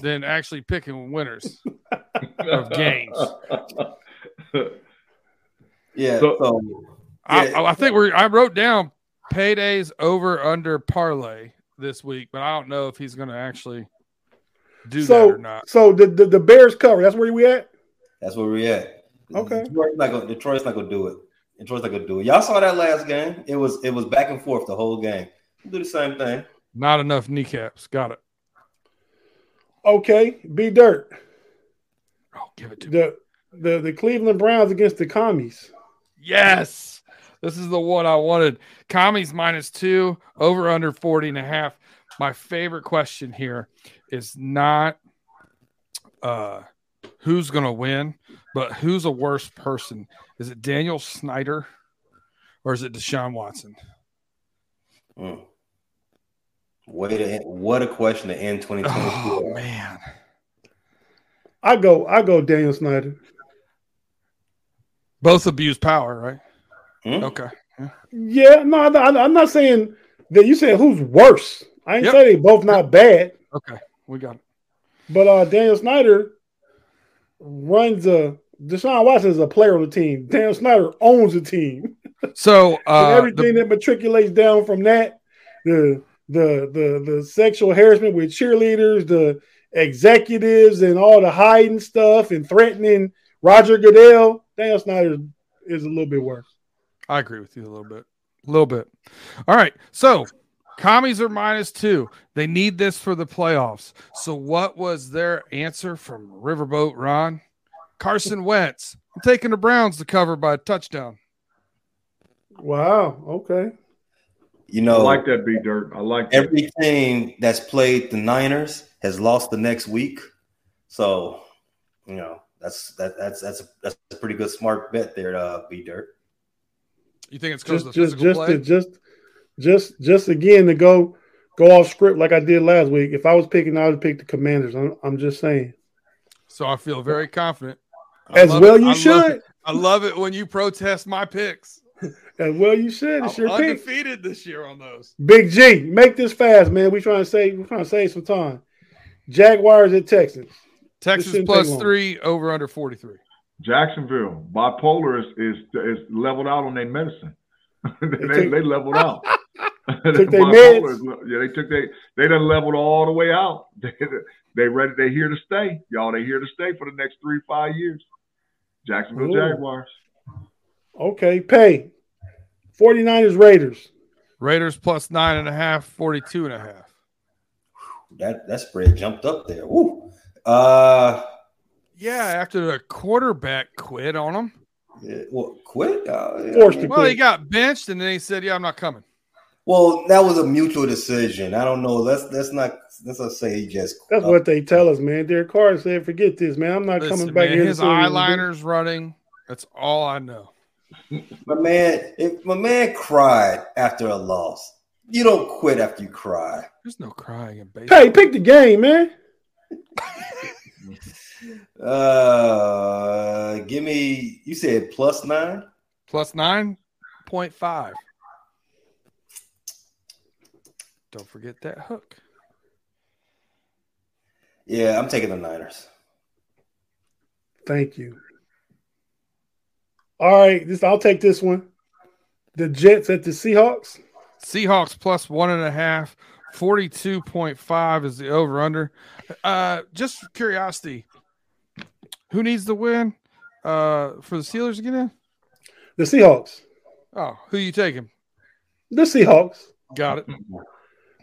than actually picking winners [LAUGHS] of games. Yeah. So, so yeah. I, I, think we're. I wrote down paydays over under parlay this week, but I don't know if he's going to actually do so, that or not. So the, the, the Bears cover. That's where we at. That's where we at. Okay. Detroit's not gonna, Detroit's not gonna do it. Detroit's not gonna do it. Y'all saw that last game. It was it was back and forth the whole game. do the same thing. Not enough kneecaps. Got it. Okay. B dirt. Oh, give it to the, me. The the Cleveland Browns against the commies. Yes. This is the one I wanted. Commies minus two, over under 40 and a half. My favorite question here is not uh who's gonna win, but who's a worse person? Is it Daniel Snyder or is it Deshaun Watson? Mm. Way to end, what a question to end 2022. Oh man. I go I go Daniel Snyder. Both abuse power, right? Hmm? Okay. Yeah. yeah, no, I'm not saying that you said who's worse. I ain't yep. say they both not bad. Okay, we got it. But uh Daniel Snyder runs a Deshaun Watson is a player on the team. Daniel Snyder owns the team. So [LAUGHS] uh, everything the, that matriculates down from that, the the the the sexual harassment with cheerleaders, the executives, and all the hiding stuff and threatening Roger Goodell. Daniel Snyder is a little bit worse. I agree with you a little bit. A little bit. All right. So commies are minus two. They need this for the playoffs. So what was their answer from Riverboat Ron? Carson Wentz. I'm taking the Browns to cover by a touchdown. Wow. Okay. You know, I like that B dirt. I like that. every team that's played the Niners has lost the next week. So, you know, that's that that's that's a, that's a pretty good smart bet there, uh, B dirt. You think it's because just just just play? to, just just just again to go go off script like I did last week. If I was picking, I would pick the Commanders. I'm, I'm just saying. So I feel very confident. As well, it. you I should. Love I love it when you protest my picks. As well, you should. It's I'm your undefeated pick. this year on those. Big G, make this fast, man. We trying to save. We trying to save some time. Jaguars at Texans. Texas plus three over under forty three. Jacksonville bipolar is is, is leveled out on their medicine. [LAUGHS] they, they leveled out. [LAUGHS] took their meds. Yeah, they took they they done leveled all the way out. [LAUGHS] They they ready. They here to stay, y'all. They here to stay for the next three five years. Jacksonville Ooh. Jaguars. Okay, pay. 49ers Raiders. Raiders plus nine and a half, 42 and a half. That that spread jumped up there. Woo. Uh yeah, after the quarterback quit on him. Yeah, well, quit? Uh, yeah. Forced to well, quit. he got benched and then he said, Yeah, I'm not coming. Well, that was a mutual decision. I don't know. Let's let's not let's not say he just. That's what they tell us, man. Derek Carr said, "Forget this, man. I'm not Listen, coming back man, here." His eyeliner's running. That's all I know. My man, if my man cried after a loss, you don't quit after you cry. There's no crying in baseball. Hey, pick the game, man. [LAUGHS] uh, give me. You said plus nine. Plus nine point five. Don't forget that hook. Yeah, I'm taking the Niners. Thank you. All right, this I'll take this one. The Jets at the Seahawks. Seahawks plus one and a half. 42.5 is the over under. Uh, just curiosity, who needs the win uh, for the Steelers to get in? The Seahawks. Oh, who you taking? The Seahawks. Got it.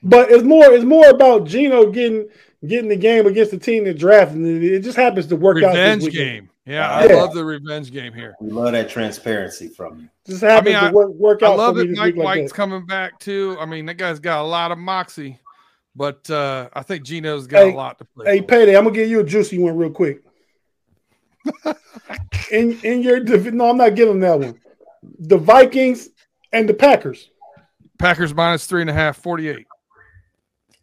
But it's more it's more about Geno getting getting the game against the team that drafted. It just happens to work revenge out. Revenge game. Yeah, I yeah. love the revenge game here. We love that transparency from you. Just happens I mean, to work, work out. I love it. Mike White's like coming back too. I mean, that guy's got a lot of moxie, but uh, I think Geno's got hey, a lot to play. Hey, for. payday! I'm gonna give you a juicy one real quick. [LAUGHS] in in your no, I'm not giving that one. The Vikings and the Packers. Packers minus three and a half, 48.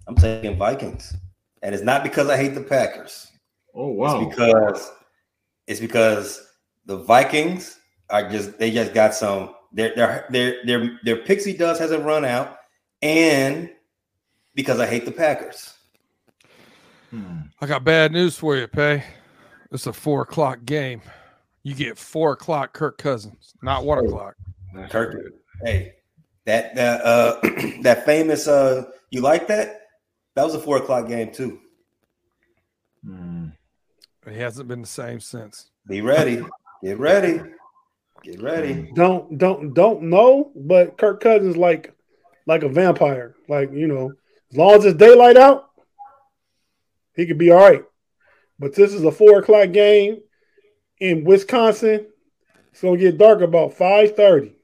I'm taking Vikings, and it's not because I hate the Packers. Oh wow! It's because it's because the Vikings are just they just got some their their their their their pixie dust hasn't run out, and because I hate the Packers. Hmm. I got bad news for you, Pay. It's a four o'clock game. You get four o'clock Kirk Cousins, not one o'clock. Kirk, hey, that that uh [CLEARS THROAT] that famous uh you like that? That was a four o'clock game too. Mm. He hasn't been the same since. Be ready. Get ready. Get ready. Don't don't don't know, but Kirk Cousins like like a vampire. Like you know, as long as it's daylight out, he could be all right. But this is a four o'clock game in Wisconsin. It's gonna get dark about five thirty.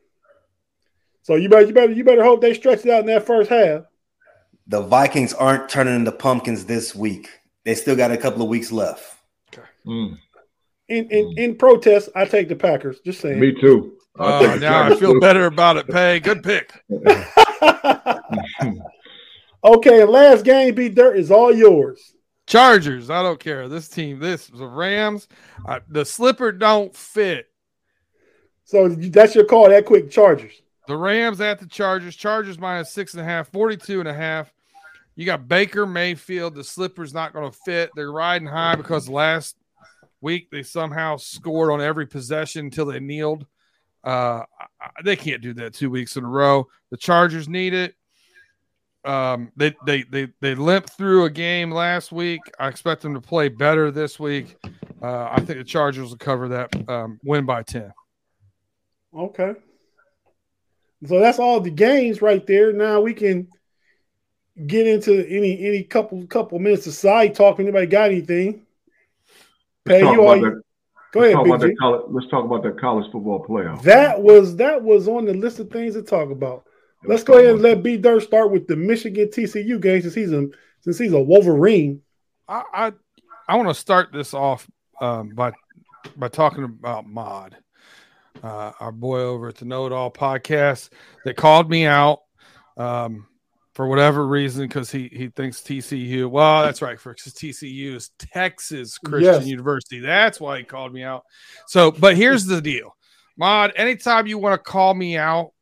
So you better you better you better hope they stretch it out in that first half the Vikings aren't turning into pumpkins this week. They still got a couple of weeks left. Okay. Mm. In, in mm. in protest, I take the Packers. Just saying. Me too. Uh, now I feel better about it. Pay good pick. [LAUGHS] [LAUGHS] okay, last game, be dirt is all yours. Chargers. I don't care. This team, this the Rams. Uh, the slipper don't fit. So that's your call. That quick, Chargers. The Rams at the Chargers. Chargers minus six and a half, 42 and a half. You got Baker Mayfield. The slipper's not going to fit. They're riding high because last week they somehow scored on every possession until they kneeled. Uh, they can't do that two weeks in a row. The Chargers need it. Um, they they they they limped through a game last week. I expect them to play better this week. Uh, I think the Chargers will cover that um, win by ten. Okay. So that's all the games right there. Now we can get into any any couple couple minutes of side talk. Anybody got anything? Pay you all. That, Go ahead, talk Big college, let's talk about that college football playoff. That was that was on the list of things to talk about. Let's, let's go ahead and let B Dirt start with the Michigan TCU game since he's a since he's a Wolverine. I I, I want to start this off um, by by talking about Mod uh, our boy over at the Know It All podcast, that called me out um, for whatever reason because he he thinks TCU. Well, that's right, for TCU is Texas Christian yes. University. That's why he called me out. So, but here's the deal, Mod. Anytime you want to call me out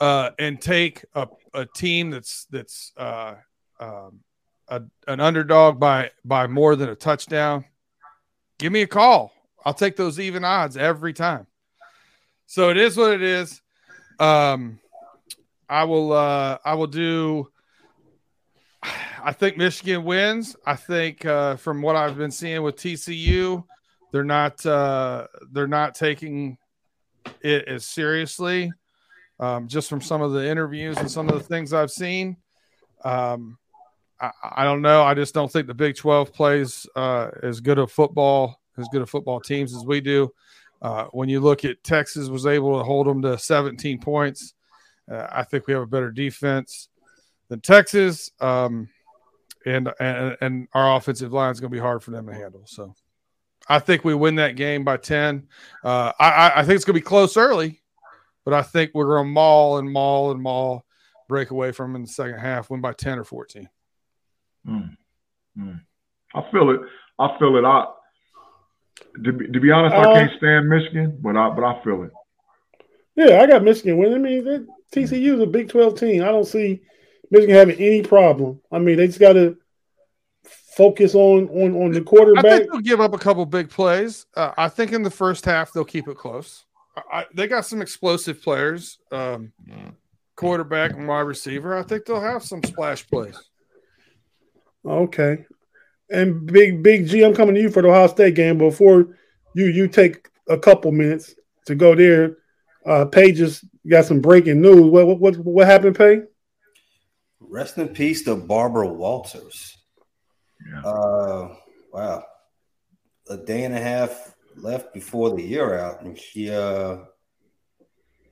uh, and take a, a team that's that's uh, um, a, an underdog by by more than a touchdown, give me a call. I'll take those even odds every time. So it is what it is. Um, I will. Uh, I will do. I think Michigan wins. I think uh, from what I've been seeing with TCU, they're not. Uh, they're not taking it as seriously. Um, just from some of the interviews and some of the things I've seen. Um, I, don't know. I just don't think the Big 12 plays uh, as good of football, as good of football teams as we do. Uh, when you look at Texas was able to hold them to 17 points, uh, I think we have a better defense than Texas, um, and, and and our offensive line is going to be hard for them to handle. So, I think we win that game by 10. Uh, I, I think it's going to be close early, but I think we're going to maul and maul and maul, break away from them in the second half, win by 10 or 14. Mm. Mm. I feel it. I feel it. I to be, to be honest, uh, I can't stand Michigan, but I but I feel it. Yeah, I got Michigan winning. I mean, TCU is a Big Twelve team. I don't see Michigan having any problem. I mean, they just got to focus on on on the quarterback. I think they'll give up a couple big plays. Uh, I think in the first half they'll keep it close. I, they got some explosive players, um, quarterback and wide receiver. I think they'll have some splash plays. Okay, and big big G, I'm coming to you for the Ohio State game. Before you you take a couple minutes to go there, uh, Pages got some breaking news. What what what happened, Pay? Rest in peace to Barbara Walters. Yeah. Uh, wow, a day and a half left before the year out, and she, uh,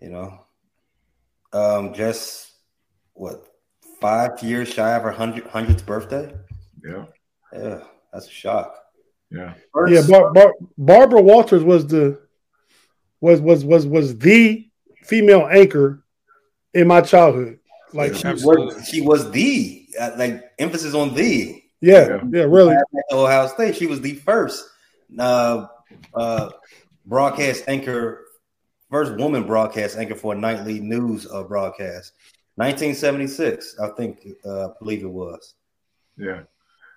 you know, um, just what five years shy of her hundred hundredth birthday. Yeah. Yeah, that's a shock. Yeah. First, yeah, Bar- Bar- Barbara Walters was the was was was was the female anchor in my childhood. Like she was, she was the uh, like emphasis on the. Yeah, yeah, yeah really. Ohio State, she was the first uh, uh, broadcast anchor, first woman broadcast anchor for a nightly news uh, broadcast. 1976, I think, uh, I believe it was. Yeah.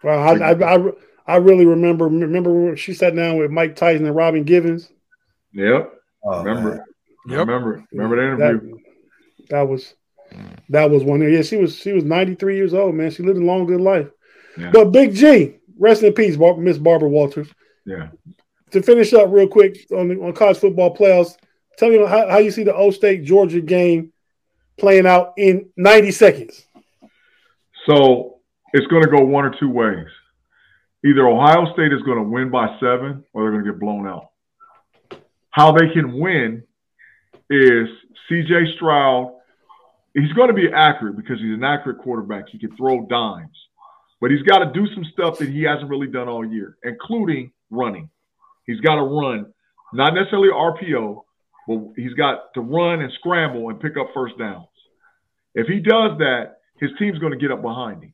Well, I, I, I, I, really remember remember she sat down with Mike Tyson and Robin Givens. Yep. Oh, remember. Yep. Remember. Remember the interview. That, that, was that was one. Yeah, she was she was 93 years old, man. She lived a long, good life. Yeah. But Big G, rest in peace, Miss Barbara Walters. Yeah. To finish up real quick on the on college football playoffs, tell me how, how you see the O State Georgia game playing out in 90 seconds. So it's going to go one or two ways. Either Ohio State is going to win by seven or they're going to get blown out. How they can win is CJ Stroud. He's going to be accurate because he's an accurate quarterback. He can throw dimes, but he's got to do some stuff that he hasn't really done all year, including running. He's got to run, not necessarily RPO, but he's got to run and scramble and pick up first downs. If he does that, his team's going to get up behind him.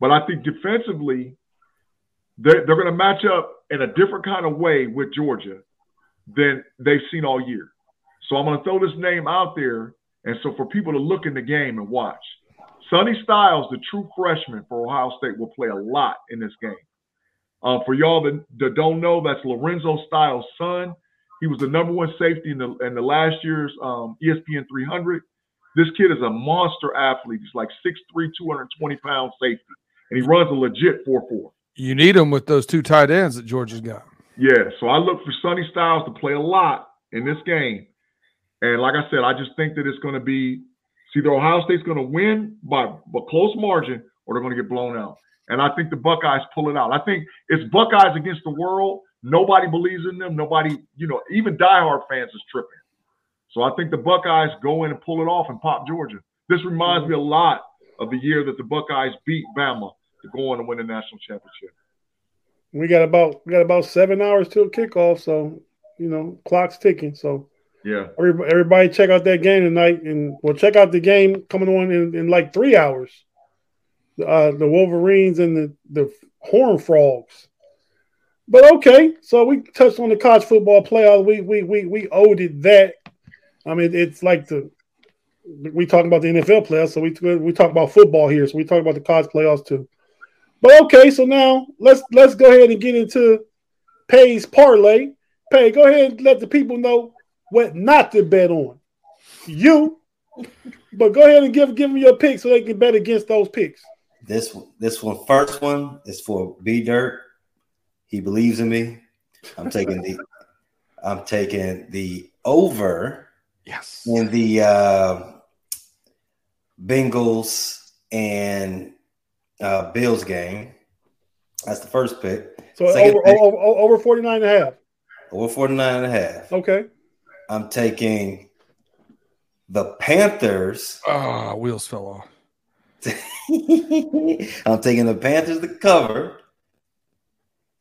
But I think defensively, they're, they're going to match up in a different kind of way with Georgia than they've seen all year. So I'm going to throw this name out there. And so for people to look in the game and watch, Sonny Styles, the true freshman for Ohio State, will play a lot in this game. Uh, for y'all that, that, don't know, that's Lorenzo Styles' son. He was the number one safety in the in the last year's um, ESPN 300. This kid is a monster athlete. He's like 6'3", 220 pound safety and he runs a legit 4 4. You need him with those two tight ends that Georgia's got. Yeah, so I look for Sonny Styles to play a lot in this game. And like I said, I just think that it's going to be see either Ohio State's going to win by a close margin or they're going to get blown out. And I think the Buckeyes pull it out. I think it's Buckeyes against the world. Nobody believes in them. Nobody, you know, even diehard fans is tripping. So I think the Buckeyes go in and pull it off and pop Georgia. This reminds me a mm-hmm. lot of the year that the Buckeyes beat Bama to go on and win the national championship. We got about we got about seven hours till kickoff, so you know clock's ticking. So yeah, everybody, check out that game tonight, and we'll check out the game coming on in, in like three hours. Uh, the Wolverines and the the Horn Frogs. But okay, so we touched on the college football playoff. We we we we owed it that. I mean, it's like the we talk about the NFL playoffs, so we we talk about football here. So we talk about the college playoffs too. But okay, so now let's let's go ahead and get into Pay's parlay. Pay, go ahead and let the people know what not to bet on. You, but go ahead and give give them your picks so they can bet against those picks. This this one first one is for B Dirt. He believes in me. I'm taking the I'm taking the over. Yes. In the uh, Bengals and uh, Bills game. That's the first pick. So over, pick, over, over 49 and a half. Over 49 and a half. Okay. I'm taking the Panthers. Ah, oh, wheels fell off. [LAUGHS] I'm taking the Panthers to cover.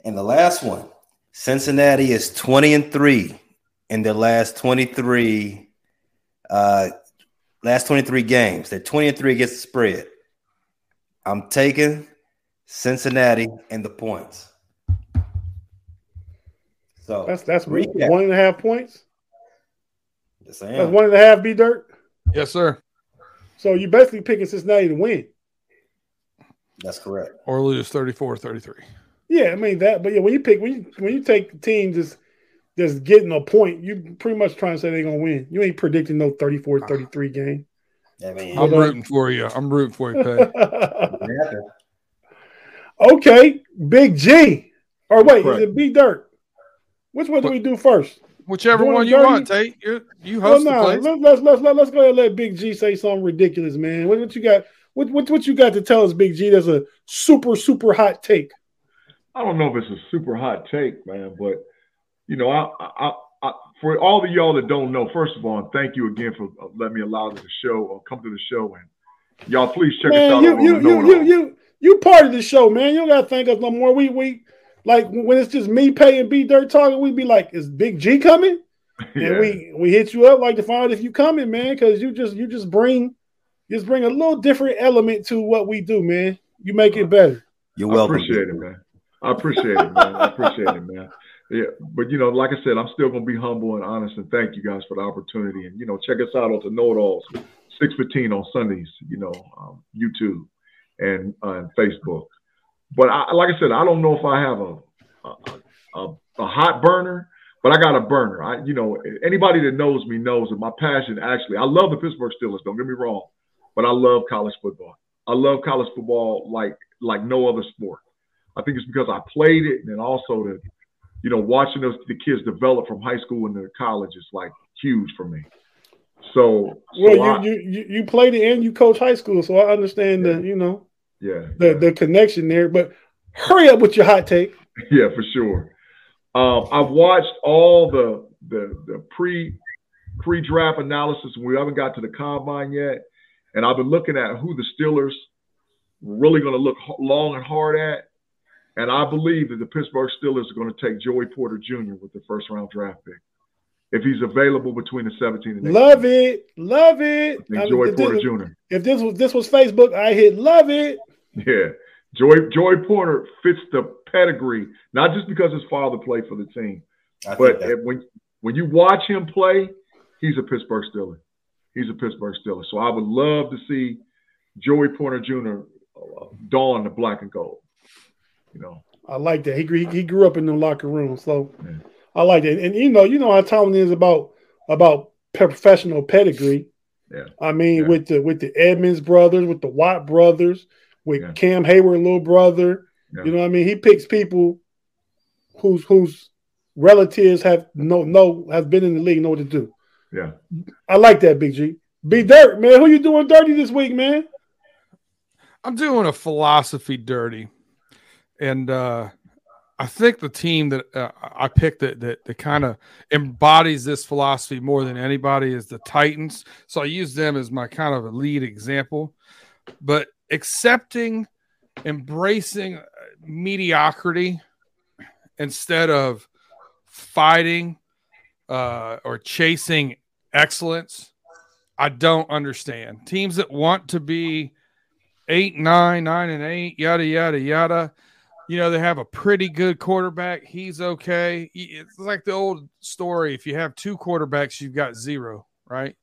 And the last one, Cincinnati is 20 and 3 in their last 23 uh last 23 games. They're 20 and 3 against the spread. I'm taking Cincinnati and the points. So that's that's recap. one and a half points. Yes, I am. That's one and a half B dirt. Yes, sir. So you're basically picking Cincinnati to win. That's correct. Or lose 34 33. Yeah, I mean that, but yeah, when you pick when you when you take the team just just getting a point, you pretty much trying to say they're gonna win. You ain't predicting no 34-33 ah. game. I mean, I'm rooting for you. I'm rooting for you, Pay. [LAUGHS] okay, Big G. Or wait, is it B Dirt? Which one do we do first? Whichever one you dirty? want, Tate. you you host well, nah, the place. Let's, let's let's let's go ahead and let Big G say something ridiculous, man. What, what you got? What, what what you got to tell us, Big G? That's a super super hot take. I don't know if it's a super hot take, man, but you know, I, I, I, for all of y'all that don't know, first of all, and thank you again for uh, letting me allow the show or come to the show and y'all please check man, us out. You, you, you, you, you, you part of the show, man. You don't gotta thank us no more. We we like when it's just me paying B Dirt talking, we'd be like, is Big G coming? yeah. [LAUGHS] And we we hit you up like to find if you coming, man, because you just you just bring just bring a little different element to what we do, man. You make it better. You're welcome. I appreciate it, man. I appreciate it, man. I appreciate it, man. Yeah, but you know, like I said, I'm still gonna be humble and honest, and thank you guys for the opportunity. And you know, check us out on the KnoItAllz, six fifteen on Sundays. You know, um, YouTube and uh, and Facebook. But I, like I said, I don't know if I have a a, a a, hot burner, but I got a burner. I, you know, anybody that knows me knows that my passion. Actually, I love the Pittsburgh Steelers. Don't get me wrong, but I love college football. I love college football like like no other sport. I think it's because I played it, and then also the, you know, watching those the kids develop from high school into college is like huge for me. So, well, so I, you, you you played it and you coach high school, so I understand yeah. the you know, yeah, the the connection there. But hurry up with your hot take. [LAUGHS] Yeah, for sure. Um, I've watched all the the the pre pre draft analysis. We haven't got to the combine yet, and I've been looking at who the Steelers really going to look long and hard at. And I believe that the Pittsburgh Steelers are going to take Joey Porter Jr. with the first round draft pick. If he's available between the 17 and 18. Love it. Love it. I mean, Joey Porter Jr. If this was this was Facebook, I hit love it. [LAUGHS] Yeah. Joy Joy Porter fits the pedigree, not just because his father played for the team, but when when you watch him play, he's a Pittsburgh Steeler. He's a Pittsburgh Steeler. So I would love to see Joey Porter Jr. Uh, don the black and gold. You know, I like that. He he grew up in the locker room, so yeah. I like that. And you know, you know how Tomlin is about about professional pedigree. Yeah. I mean, yeah. with the with the Edmunds brothers, with the Watt brothers, with yeah. Cam Heyward, little brother. You know what I mean? He picks people whose whose relatives have no no have been in the league, know what to do. Yeah. I like that, Big G. Be dirt, man. Who you doing dirty this week, man? I'm doing a philosophy dirty and uh, I think the team that uh, I picked that that, that kind of embodies this philosophy more than anybody is the Titans. So I use them as my kind of a lead example. But accepting, embracing uh, mediocrity instead of fighting uh, or chasing excellence, I don't understand. Teams that want to be eight, nine, nine, and eight, yada yada yada you know, they have a pretty good quarterback. He's okay. It's like the old story. If you have two quarterbacks, you've got zero, right?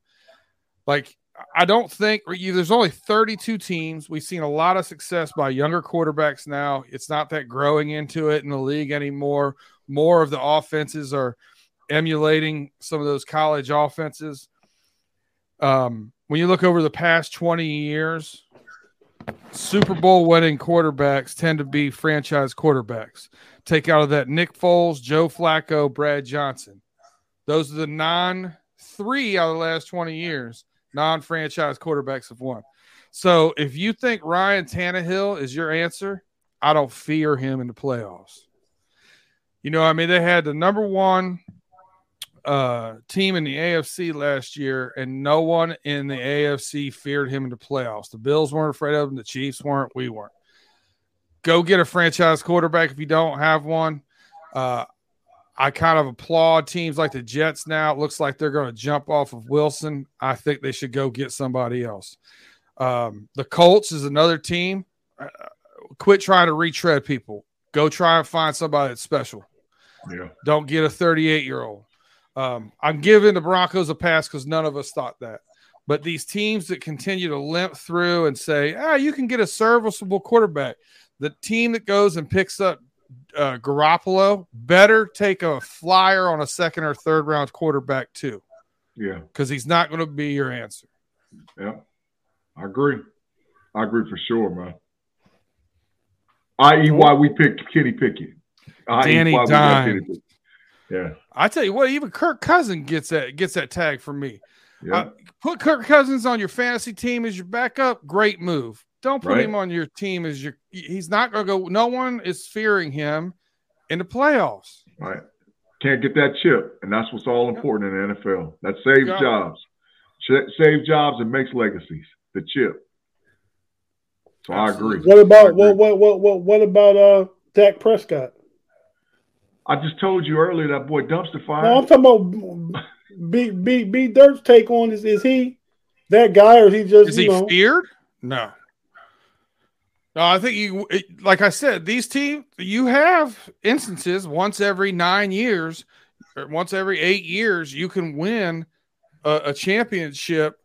Like, I don't think there's only 32 teams. We've seen a lot of success by younger quarterbacks now. It's not that growing into it in the league anymore. More of the offenses are emulating some of those college offenses. Um, when you look over the past 20 years, Super Bowl winning quarterbacks tend to be franchise quarterbacks. Take out of that Nick Foles, Joe Flacco, Brad Johnson. Those are the non three out of the last 20 years, non franchise quarterbacks have won. So if you think Ryan Tannehill is your answer, I don't fear him in the playoffs. You know, I mean, they had the number one uh, team in the AFC last year, and no one in the AFC feared him in the playoffs. The Bills weren't afraid of him, the Chiefs weren't, we weren't. Go get a franchise quarterback if you don't have one. Uh, I kind of applaud teams like the Jets now. It looks like they're going to jump off of Wilson. I think they should go get somebody else. Um, the Colts is another team. Uh, quit trying to retread people. Go try and find somebody that's special. Yeah. Don't get a 38 year old. Um, I'm giving the Broncos a pass because none of us thought that. But these teams that continue to limp through and say, ah, you can get a serviceable quarterback. The team that goes and picks up uh, Garoppolo better take a flyer on a second or third round quarterback too. Yeah. Because he's not going to be your answer. Yeah. I agree. I agree for sure, man. I.e., why we picked Kenny Pickett. Danny Dime. Yeah. I tell you what, even Kirk Cousins gets that gets that tag from me. Yeah. Uh, put Kirk Cousins on your fantasy team as your backup. Great move. Don't put Right. him on your team as your. He's not going to go. No one is fearing him in the playoffs. Right. Can't get that chip, and that's what's all important in the NFL. That saves Got it. jobs, Ch- saves jobs, and makes legacies. The chip. So I agree. What about agree. what what what what what about uh Dak Prescott? I just told you earlier that boy dumpster fire. No, I'm talking about [LAUGHS] B B B Dirt's take on is is he that guy or is he just Is you he know feared? No. No, I think you, like I said, these teams, you have instances once every nine years, or once every eight years, you can win a, a championship,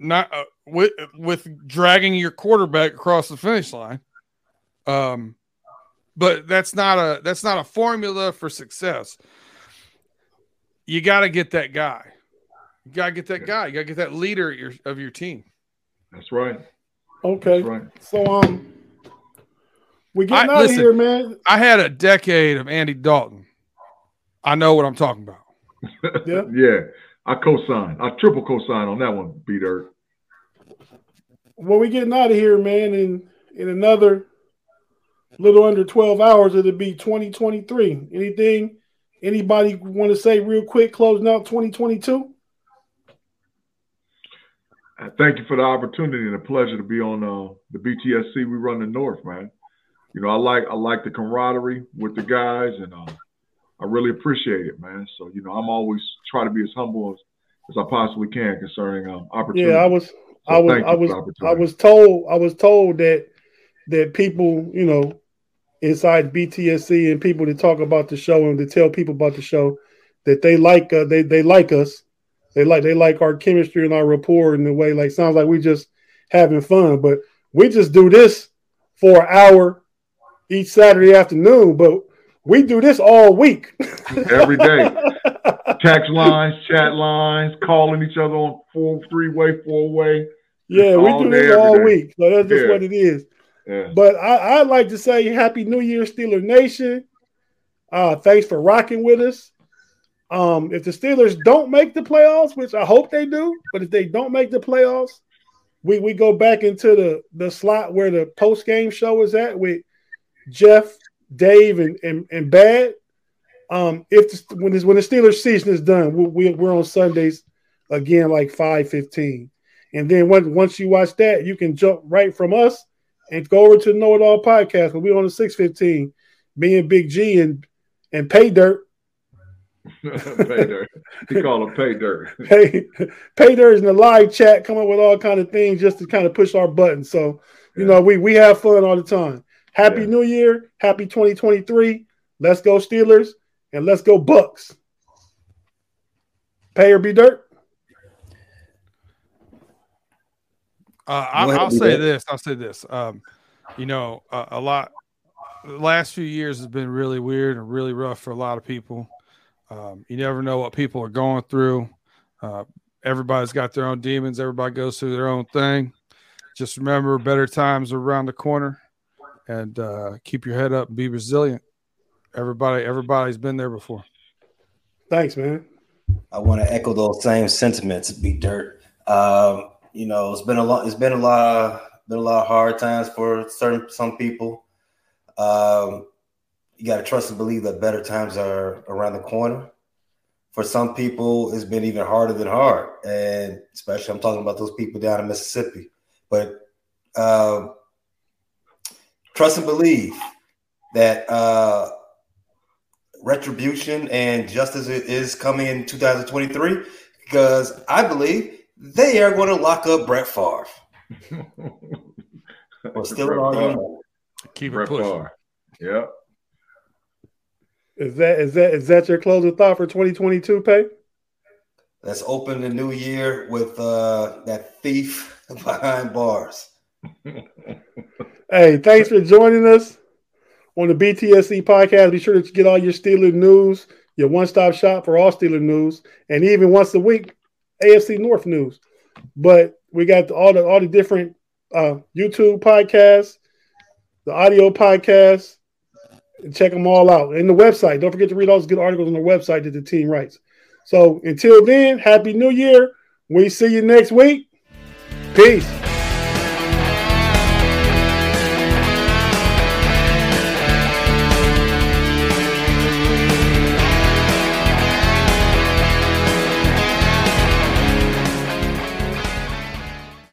not uh, with with dragging your quarterback across the finish line. Um, but that's not a that's not a formula for success. You got to get that guy. You got to get that guy. You got to get that leader of your, of your team. That's right. Okay. Right. So um we getting I- out of here, man. I had a decade of Andy Dalton. I know what I'm talking about. [LAUGHS] Yeah. yeah. I co-sign. I triple co-sign on that one, B Dirt. Well, we getting out of here, man, in in another little under 12 hours, it'll be 2023. Anything anybody want to say real quick closing out 2022? Thank you for the opportunity and a pleasure to be on uh, the BTSC. We run the North, man. You know, I like I like the camaraderie with the guys, and uh, I really appreciate it, man. So you know, I'm always try to be as humble as, as I possibly can concerning um, opportunity. Yeah, I was So I was I was I was told I was told that that people, you know, inside BTSC and people that talk about the show and to tell people about the show that they like uh, they they like us. They like they like our chemistry and our rapport in the way like sounds like we just having fun, but we just do this for an hour each Saturday afternoon, but we do this all week. Every day. [LAUGHS] Text lines, chat lines, calling each other on four, three way, four way. yeah, we do this all day. week. So that's just Yeah. what it is. Yeah. But I, I'd like to say Happy New Year, Steeler Nation. Uh, thanks for rocking with us. Um, if the Steelers don't make the playoffs, which I hope they do, but if they don't make the playoffs, we, we go back into the, the slot where the post game show is at with Jeff, Dave, and and, and Bad. Um, if the, when this, when the Steelers season is done, we, we, we're on Sundays again, like five fifteen, and then once once you watch that, you can jump right from us and go over to the Know It All podcast. But we're on the six fifteen, me and Big G and and Pay Dirt. [LAUGHS] pay dirt. He called him pay dirt. [LAUGHS] Pay Pay Dirt is in the live chat, come up with all kind of things just to kind of push our buttons. So you Yeah. know we we have fun all the time. Happy Yeah. New Year, happy 2023. Let's go Steelers and let's go Bucks. Pay or B Dirt. Uh, I, I'll say that. this. I'll say this. Um, you know, uh, a lot. The last few years has been really weird and really rough for a lot of people. Um, you never know what people are going through. Uh, everybody's got their own demons. Everybody goes through their own thing. Just remember, better times are around the corner, and uh, keep your head up and be resilient. Everybody, everybody's been there before. Thanks, man. I want to echo those same sentiments. B Dirt. Um, you know, it's been a lot. It's been a lot. Of, been a lot of hard times for certain some people. Um, you got to trust and believe that better times are around the corner. For some people, it's been even harder than hard, and especially I'm talking about those people down in Mississippi. But uh, trust and believe that uh, retribution and justice is coming in 2023 because I believe they are going to lock up Brett Favre. [LAUGHS] well, still Keep Brett it pushing. Favre. Yep. Is that is that is that your closing thought for 2022, Pay? Let's open the new year with uh, that thief [LAUGHS] behind bars. [LAUGHS] hey, thanks for joining us on the BTSC podcast. Be sure to get all your Steeler news, your one-stop shop for all Steeler news, and even once a week, AFC North news. But we got all the all the different uh, YouTube podcasts, the audio podcasts, check them all out. And the website. Don't forget to read all those good articles on the website that the team writes. So until then, happy new year. We see you next week. Peace.